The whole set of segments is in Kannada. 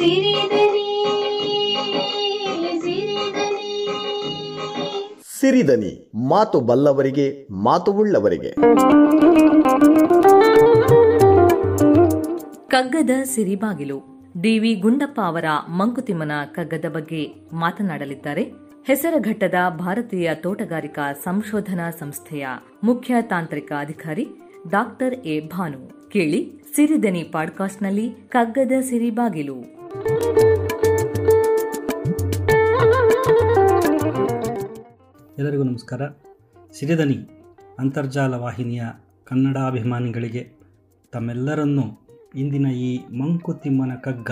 ಸಿರಿದನಿ ಸಿರಿದನಿ. ಸಿರಿದನಿ ಮಾತು ಬಲ್ಲವರಿಗೆ ಮಾತು ಉಳ್ಳವರಿಗೆ. ಕಗ್ಗದ ಸಿರಿಬಾಗಿಲು ಡಿವಿ ಗುಂಡಪ್ಪ ಅವರ ಮಂಕುತಿಮ್ಮನ ಕಗ್ಗದ ಬಗ್ಗೆ ಮಾತನಾಡಲಿದ್ದಾರೆ. ಹೆಸರಘಟ್ಟದ ಭಾರತೀಯ ತೋಟಗಾರಿಕಾ ಸಂಶೋಧನಾ ಸಂಸ್ಥೆಯ ಮುಖ್ಯ ತಾಂತ್ರಿಕ ಅಧಿಕಾರಿ ಡಾಕ್ಟರ್ ಎ ಭಾನು ಕೇಳಿ ಸಿರಿದನಿ ಪಾಡ್ಕಾಸ್ಟ್ನಲ್ಲಿ ಕಗ್ಗದ ಸಿರಿಬಾಗಿಲು. ಎಲ್ಲರಿಗೂ ನಮಸ್ಕಾರ. ಸಿರಿದನಿ ಅಂತರ್ಜಾಲ ವಾಹಿನಿಯ ಕನ್ನಡಾಭಿಮಾನಿಗಳಿಗೆ ತಮ್ಮೆಲ್ಲರನ್ನೂ ಇಂದಿನ ಈ ಮಂಕುತಿಮ್ಮನ ಕಗ್ಗ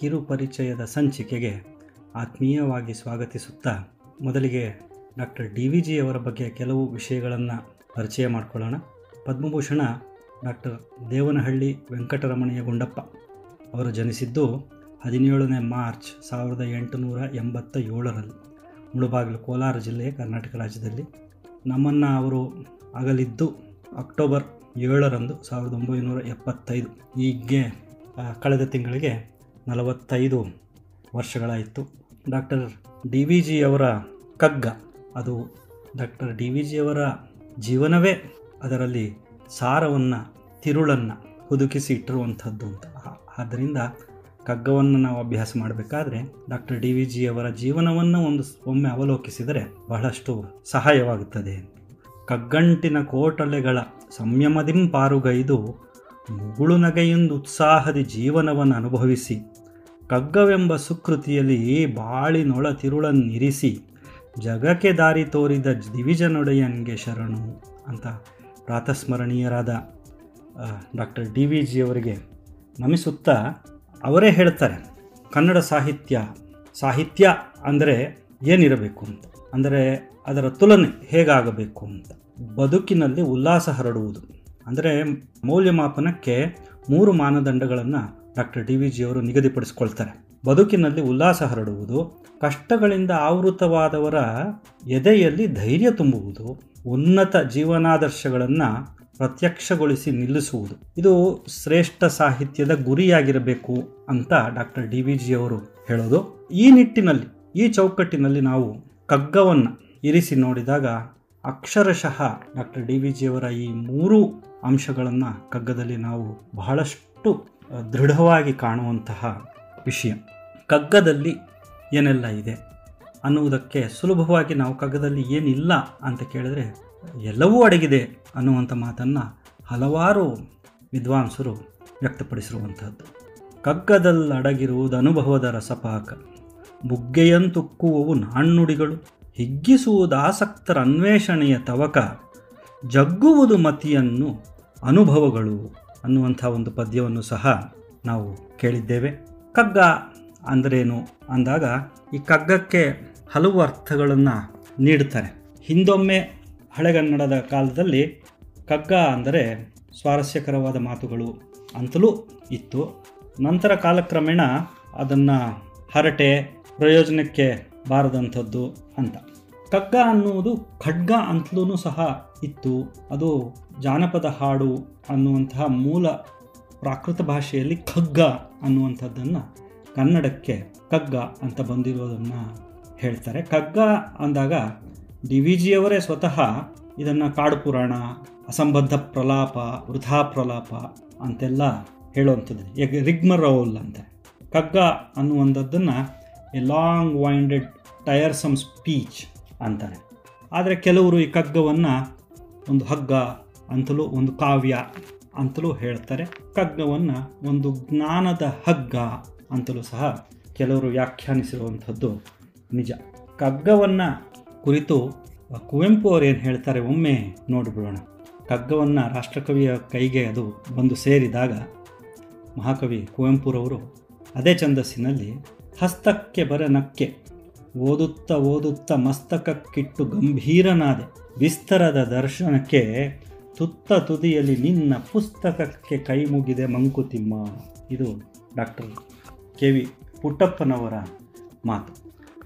ಕಿರು ಪರಿಚಯದ ಸಂಚಿಕೆಗೆ ಆತ್ಮೀಯವಾಗಿ ಸ್ವಾಗತಿಸುತ್ತಾ ಮೊದಲಿಗೆ ಡಾಕ್ಟರ್ ಡಿ ವಿ ಜಿ ಅವರ ಬಗ್ಗೆ ಕೆಲವು ವಿಷಯಗಳನ್ನು ಪರಿಚಯ ಮಾಡಿಕೊಳ್ಳೋಣ. ಪದ್ಮಭೂಷಣ ಡಾಕ್ಟರ್ ದೇವನಹಳ್ಳಿ ವೆಂಕಟರಮಣಯ್ಯ ಗುಂಡಪ್ಪ. ಅವರು ಜನಿಸಿದ್ದು ಹದಿನೇಳನೇ ಮಾರ್ಚ್ ಸಾವಿರದ ಎಂಟುನೂರ ಎಂಬತ್ತ ಏಳರಲ್ಲಿ ಮುಳುಬಾಗಿಲು ಕೋಲಾರ ಜಿಲ್ಲೆ ಕರ್ನಾಟಕ ರಾಜ್ಯದಲ್ಲಿ. ನಮ್ಮನ್ನು ಅವರು ಅಗಲಿದ್ದು ಅಕ್ಟೋಬರ್ ಏಳರಂದು ಸಾವಿರದ ಒಂಬೈನೂರ ಎಪ್ಪತ್ತೈದು. ಹೀಗೆ ಕಳೆದ ತಿಂಗಳಿಗೆ ನಲವತ್ತೈದು ವರ್ಷಗಳಾಯಿತು. ಡಾಕ್ಟರ್ ಡಿ ವಿ ಜಿ ಅವರ ಕಗ್ಗ, ಅದು ಡಾಕ್ಟರ್ ಡಿ ವಿ ಜಿಯವರ ಜೀವನವೇ. ಅದರಲ್ಲಿ ಸಾರವನ್ನು, ತಿರುಳನ್ನು ಹುದುಕಿಸಿ ಇಟ್ಟಿರುವಂಥದ್ದು ಅಂತ. ಆದ್ದರಿಂದ ಕಗ್ಗವನ್ನು ನಾವು ಅಭ್ಯಾಸ ಮಾಡಬೇಕಾದ್ರೆ ಡಾಕ್ಟರ್ ಡಿ ವಿ ಜಿಯವರ ಜೀವನವನ್ನು ಒಂದು ಒಮ್ಮೆ ಅವಲೋಕಿಸಿದರೆ ಬಹಳಷ್ಟು ಸಹಾಯವಾಗುತ್ತದೆ. ಕಗ್ಗಂಟಿನ ಕೋಟಲೆಗಳ ಸಂಯಮದಿಂ ಪಾರುಗೈದು ಮುಗುಳು ನಗೆಯೊಂದು ಉತ್ಸಾಹದಿ ಜೀವನವನ್ನು ಅನುಭವಿಸಿ ಕಗ್ಗವೆಂಬ ಸುಕೃತಿಯಲ್ಲಿ ಬಾಳಿನೊಳ ತಿರುಳನ್ನಿರಿಸಿ, ಜಗಕ್ಕೆ ದಾರಿ ತೋರಿದ ದಿವಿಜನೊಡೆಯಂಗೆ ಶರಣು ಅಂತ ಪ್ರಾತಸ್ಮರಣೀಯರಾದ ಡಾಕ್ಟರ್ ಡಿ ವಿ ಜಿಯವರಿಗೆ ನಮಿಸುತ್ತಾ ಅವರೇ ಹೇಳ್ತಾರೆ, ಕನ್ನಡ ಸಾಹಿತ್ಯ ಸಾಹಿತ್ಯ ಅಂದರೆ ಏನಿರಬೇಕು ಅಂತ, ಅಂದರೆ ಅದರ ತುಲನೆ ಹೇಗಾಗಬೇಕು ಅಂತ. ಬದುಕಿನಲ್ಲಿ ಉಲ್ಲಾಸ ಹರಡುವುದು, ಅಂದರೆ ಮೌಲ್ಯಮಾಪನಕ್ಕೆ ಮೂರು ಮಾನದಂಡಗಳನ್ನು ಡಾಕ್ಟರ್ ಡಿ ವಿ ಜಿಯವರು ನಿಗದಿಪಡಿಸ್ಕೊಳ್ತಾರೆ. ಬದುಕಿನಲ್ಲಿ ಉಲ್ಲಾಸ ಹರಡುವುದು, ಕಷ್ಟಗಳಿಂದ ಆವೃತವಾದವರ ಎದೆಯಲ್ಲಿ ಧೈರ್ಯ ತುಂಬುವುದು, ಉನ್ನತ ಜೀವನಾದರ್ಶಗಳನ್ನು ಪ್ರತ್ಯಕ್ಷಗೊಳಿಸಿ ನಿಲ್ಲಿಸುವುದು. ಇದು ಶ್ರೇಷ್ಠ ಸಾಹಿತ್ಯದ ಗುರಿಯಾಗಿರಬೇಕು ಅಂತ ಡಾಕ್ಟರ್ ಡಿ ವಿ ಜಿಯವರು ಹೇಳೋದು. ಈ ನಿಟ್ಟಿನಲ್ಲಿ, ಈ ಚೌಕಟ್ಟಿನಲ್ಲಿ ನಾವು ಕಗ್ಗವನ್ನು ಇರಿಸಿ ನೋಡಿದಾಗ ಅಕ್ಷರಶಃ ಡಾಕ್ಟರ್ ಡಿ ವಿ ಜಿಯವರ ಈ ಮೂರು ಅಂಶಗಳನ್ನು ಕಗ್ಗದಲ್ಲಿ ನಾವು ಬಹಳಷ್ಟು ದೃಢವಾಗಿ ಕಾಣುವಂತಹ ವಿಷಯ. ಕಗ್ಗದಲ್ಲಿ ಏನೆಲ್ಲ ಇದೆ ಅನ್ನುವುದಕ್ಕೆ ಸುಲಭವಾಗಿ ನಾವು ಕಗ್ಗದಲ್ಲಿ ಏನಿಲ್ಲ ಅಂತ ಕೇಳಿದ್ರೆ ಎಲ್ಲವೂ ಅಡಗಿದೆ ಅನ್ನುವಂಥ ಮಾತನ್ನು ಹಲವಾರು ವಿದ್ವಾಂಸರು ವ್ಯಕ್ತಪಡಿಸಿರುವಂಥದ್ದು. ಕಗ್ಗದಲ್ಲಡಗಿರುವುದು ಅನುಭವದ ರಸಪಾಕ. ಬುಗ್ಗೆಯಂತುಕ್ಕುವವು ನಾಣ್ಣುಡಿಗಳು. ಹಿಗ್ಗಿಸುವುದು ಆಸಕ್ತರ ಅನ್ವೇಷಣೆಯ ತವಕ. ಜಗ್ಗುವುದು ಮತಿಯನ್ನು ಅನುಭವಗಳು ಅನ್ನುವಂಥ ಒಂದು ಪದ್ಯವನ್ನು ಸಹ ನಾವು ಕೇಳಿದ್ದೇವೆ. ಕಗ್ಗ ಅಂದ್ರೇನು? ಅಂದಾಗ ಈ ಕಗ್ಗಕ್ಕೆ ಹಲವು ಅರ್ಥಗಳನ್ನು ನೀಡುತ್ತಾರೆ. ಹಿಂದೊಮ್ಮೆ ಹಳೆಗನ್ನಡದ ಕಾಲದಲ್ಲಿ ಕಗ್ಗ ಅಂದರೆ ಸ್ವಾರಸ್ಯಕರವಾದ ಮಾತುಗಳು ಅಂತಲೂ ಇತ್ತು. ನಂತರ ಕಾಲಕ್ರಮೇಣ ಅದನ್ನು ಹರಟೆ ಪ್ರಯೋಜನಕ್ಕೆ ಬಾರದಂಥದ್ದು ಅಂತ. ಕಗ್ಗ ಅನ್ನುವುದು ಖಡ್ಗ ಅಂತಲೂ ಸಹ ಇತ್ತು. ಅದು ಜಾನಪದ ಹಾಡು ಅನ್ನುವಂತಹ ಮೂಲ ಪ್ರಾಕೃತ ಭಾಷೆಯಲ್ಲಿ ಖಗ್ಗ ಅನ್ನುವಂಥದ್ದನ್ನು ಕನ್ನಡಕ್ಕೆ ಕಗ್ಗ ಅಂತ ಬಂದಿರೋದನ್ನು ಹೇಳ್ತಾರೆ. ಕಗ್ಗ ಅಂದಾಗ ಡಿ ವಿ ಜಿಯವರೇ ಸ್ವತಃ ಇದನ್ನು ಕಾಡು ಪುರಾಣ, ಅಸಂಬದ್ಧ ಪ್ರಲಾಪ, ವೃಥಾ ಪ್ರಲಾಪ ಅಂತೆಲ್ಲ ಹೇಳುವಂಥದ್ದು. ಈಗ ರಿಗ್ಮರೌಲ್ ಅಂತ. ಕಗ್ಗ ಅನ್ನುವಂಥದ್ದನ್ನು a long winded tiresome speech ಅಂತಾರೆ. ಆದರೆ ಕೆಲವರು ಈ ಕಗ್ಗವನ್ನು ಒಂದು ಹಗ್ಗ ಅಂತಲೂ ಒಂದು ಕಾವ್ಯ ಅಂತಲೂ ಹೇಳ್ತಾರೆ. ಕಗ್ಗವನ್ನು ಒಂದು ಜ್ಞಾನದ ಹಗ್ಗ ಅಂತಲೂ ಸಹ ಕೆಲವರು ವ್ಯಾಖ್ಯಾನಿಸಿರುವಂಥದ್ದು ನಿಜ. ಕಗ್ಗವನ್ನು ಕುರಿತು ಕುವೆಂಪು ಅವರು ಏನು ಹೇಳ್ತಾರೆ ಒಮ್ಮೆ ನೋಡಿಬಿಡೋಣ. ಕಗ್ಗವನ್ನು ರಾಷ್ಟ್ರಕವಿಯ ಕೈಗೆ ಅದು ಬಂದು ಸೇರಿದಾಗ ಮಹಾಕವಿ ಕುವೆಂಪುರವರು ಅದೇ ಛಂದಸ್ಸಿನಲ್ಲಿ ಹಸ್ತಕ್ಕೆ ಬರ ನಕ್ಕೆ, ಓದುತ್ತ ಓದುತ್ತ ಮಸ್ತಕಕ್ಕಿಟ್ಟು ಗಂಭೀರನಾದೆ, ವಿಸ್ತರದ ದರ್ಶನಕ್ಕೆ ತುತ್ತ ತುದಿಯಲ್ಲಿ ನಿನ್ನ ಪುಸ್ತಕಕ್ಕೆ ಕೈ ಮುಗಿದೆ ಮಂಕುತಿಮ್ಮ. ಇದು ಡಾಕ್ಟರ್ ಕೆ ವಿ ಪುಟ್ಟಪ್ಪನವರ ಮಾತು.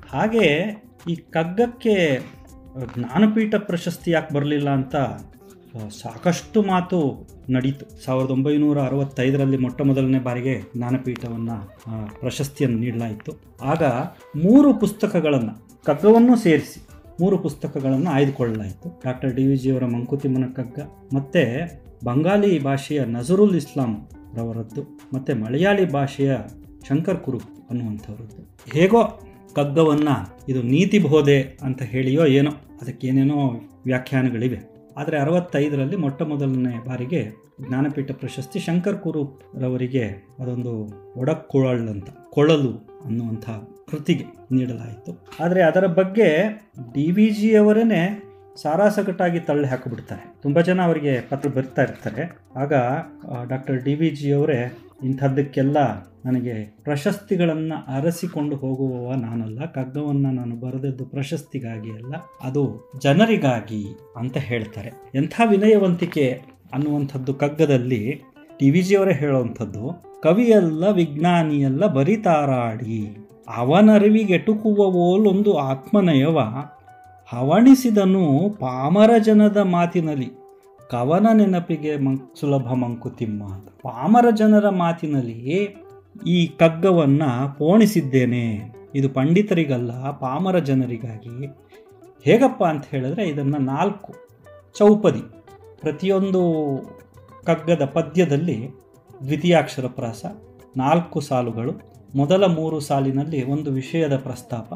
ಹಾಗೆ ಈ ಕಗ್ಗಕ್ಕೆ ಜ್ಞಾನಪೀಠ ಪ್ರಶಸ್ತಿ ಯಾಕೆ ಬರಲಿಲ್ಲ ಅಂತ ಸಾಕಷ್ಟು ಮಾತು ನಡೀತು. ಸಾವಿರದ ಒಂಬೈನೂರ ಅರವತ್ತೈದರಲ್ಲಿ ಮೊಟ್ಟ ಮೊದಲನೇ ಬಾರಿಗೆ ಜ್ಞಾನಪೀಠವನ್ನು ಪ್ರಶಸ್ತಿಯನ್ನು ನೀಡಲಾಯಿತು. ಆಗ ಮೂರು ಪುಸ್ತಕಗಳನ್ನು, ಕಗ್ಗವನ್ನು ಸೇರಿಸಿ ಮೂರು ಪುಸ್ತಕಗಳನ್ನು ಆಯ್ದುಕೊಳ್ಳಲಾಯಿತು. ಡಾಕ್ಟರ್ ಡಿ ವಿ ಜಿಯವರ ಮಂಕುತಿಮ್ಮನ ಕಗ್ಗ, ಮತ್ತು ಬಂಗಾಲಿ ಭಾಷೆಯ ನಜರುಲ್ ಇಸ್ಲಾಂ ರವರದ್ದು, ಮತ್ತು ಮಲಯಾಳಿ ಭಾಷೆಯ ಶಂಕರ್ ಕುರು ಅನ್ನುವಂಥವ್ರದ್ದು. ಹೇಗೋ ಕಗ್ಗವನ್ನು ಇದು ನೀತಿ ಬೋಧೆ ಅಂತ ಹೇಳಿಯೋ ಏನೋ, ಅದಕ್ಕೇನೇನೋ ವ್ಯಾಖ್ಯಾನಗಳಿವೆ. ಆದರೆ ಅರವತ್ತೈದರಲ್ಲಿ ಮೊಟ್ಟ ಮೊದಲನೇ ಬಾರಿಗೆ ಜ್ಞಾನಪೀಠ ಪ್ರಶಸ್ತಿ ಶಂಕರ್ ಕುರೂಪ್ ರವರಿಗೆ ಅದೊಂದು ಒಡಕ್ಕೊಳಲ್ ಅಂತ ಕೊಳಲು ಅನ್ನುವಂಥ ಕೃತಿಗೆ ನೀಡಲಾಯಿತು. ಆದರೆ ಅದರ ಬಗ್ಗೆ ಡಿ ವಿ ಜಿ ಅವರೇ ಸಾರಾಸಗಟಾಗಿ ತಳ್ಳಿ ಹಾಕಿಬಿಡ್ತಾರೆ. ತುಂಬ ಜನ ಅವರಿಗೆ ಪತ್ರ ಬರ್ತಾ ಇರ್ತಾರೆ. ಆಗ ಡಾಕ್ಟರ್ ಡಿ ವಿ ಜಿ ಅವರೇ ಇಂಥದ್ದಕ್ಕೆಲ್ಲ ನನಗೆ ಪ್ರಶಸ್ತಿಗಳನ್ನು ಅರಸಿಕೊಂಡು ಹೋಗುವವ ನಾನಲ್ಲ ಕಗ್ಗವನ್ನು ನಾನು ಬರೆದದ್ದು ಪ್ರಶಸ್ತಿಗಾಗಿ ಅಲ್ಲ, ಅದು ಜನರಿಗಾಗಿ ಅಂತ ಹೇಳ್ತಾರೆ. ಎಂಥ ವಿನಯವಂತಿಕೆ ಅನ್ನುವಂಥದ್ದು ಕಗ್ಗದಲ್ಲಿ ಟಿ ವಿ ಜಿಯವರೇ ಹೇಳುವಂಥದ್ದು, ಕವಿಯಲ್ಲ ವಿಜ್ಞಾನಿಯಲ್ಲ ಬರಿತಾರಾಡಿ ಅವನರಿವಿಗೆಟುಕುವವೋಲೊಂದು ಆತ್ಮನಯವ, ಹವಣಿಸಿದನು ಪಾಮರ ಜನದ ಮಾತಿನಲ್ಲಿ, ಕವನ ನೆನಪಿಗೆ ಮಂ, ಸುಲಭ ಮಂಕುತಿಮ್ಮ, ಪಾಮರ ಜನರ ಮಾತಿನಲ್ಲಿ ಈ ಕಗ್ಗವನ್ನು ಪೋಣಿಸಿದ್ದೇನೆ. ಇದು ಪಂಡಿತರಿಗಲ್ಲ, ಪಾಮರ ಜನರಿಗಾಗಿ. ಹೇಗಪ್ಪ ಅಂತ ಹೇಳಿದ್ರೆ ಇದನ್ನು ನಾಲ್ಕು ಚೌಪದಿ, ಪ್ರತಿಯೊಂದು ಕಗ್ಗದ ಪದ್ಯದಲ್ಲಿ ದ್ವಿತೀಯಾಕ್ಷರ ಪ್ರಾಸ, ನಾಲ್ಕು ಸಾಲುಗಳು, ಮೊದಲ ಮೂರು ಸಾಲಿನಲ್ಲಿ ಒಂದು ವಿಷಯದ ಪ್ರಸ್ತಾಪ,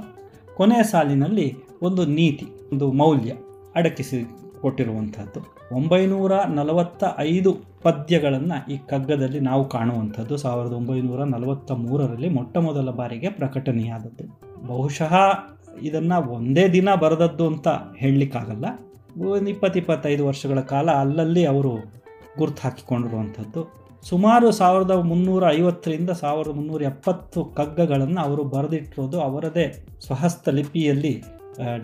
ಕೊನೆಯ ಸಾಲಿನಲ್ಲಿ ಒಂದು ನೀತಿ, ಒಂದು ಮೌಲ್ಯ ಅಡಕಿಸಿ ಕೊಟ್ಟಿರುವಂಥದ್ದು. ಒಂಬೈನೂರ ನಲವತ್ತ ಐದು ಪದ್ಯಗಳನ್ನು ಈ ಕಗ್ಗದಲ್ಲಿ ನಾವು ಕಾಣುವಂಥದ್ದು. ಸಾವಿರದ ಒಂಬೈನೂರ ನಲವತ್ತ ಮೂರರಲ್ಲಿ ಮೊಟ್ಟ ಮೊದಲ ಬಾರಿಗೆ ಪ್ರಕಟಣೆಯಾದದ್ದು. ಬಹುಶಃ ಇದನ್ನು ಒಂದೇ ದಿನ ಬರೆದದ್ದು ಅಂತ ಹೇಳಲಿಕ್ಕಾಗಲ್ಲ. ಒಂದು ಇಪ್ಪತ್ತು, ಇಪ್ಪತ್ತೈದು ವರ್ಷಗಳ ಕಾಲ ಅಲ್ಲಲ್ಲಿ ಅವರು ಗುರ್ತು ಹಾಕಿಕೊಂಡಿರುವಂಥದ್ದು. ಸುಮಾರು ಸಾವಿರದ ಮುನ್ನೂರ ಐವತ್ತರಿಂದ ಸಾವಿರದ ಮುನ್ನೂರ ಎಪ್ಪತ್ತು ಕಗ್ಗಗಳನ್ನು ಅವರು ಬರೆದಿಟ್ಟಿರೋದು ಅವರದೇ ಸ್ವಹಸ್ತ ಲಿಪಿಯಲ್ಲಿ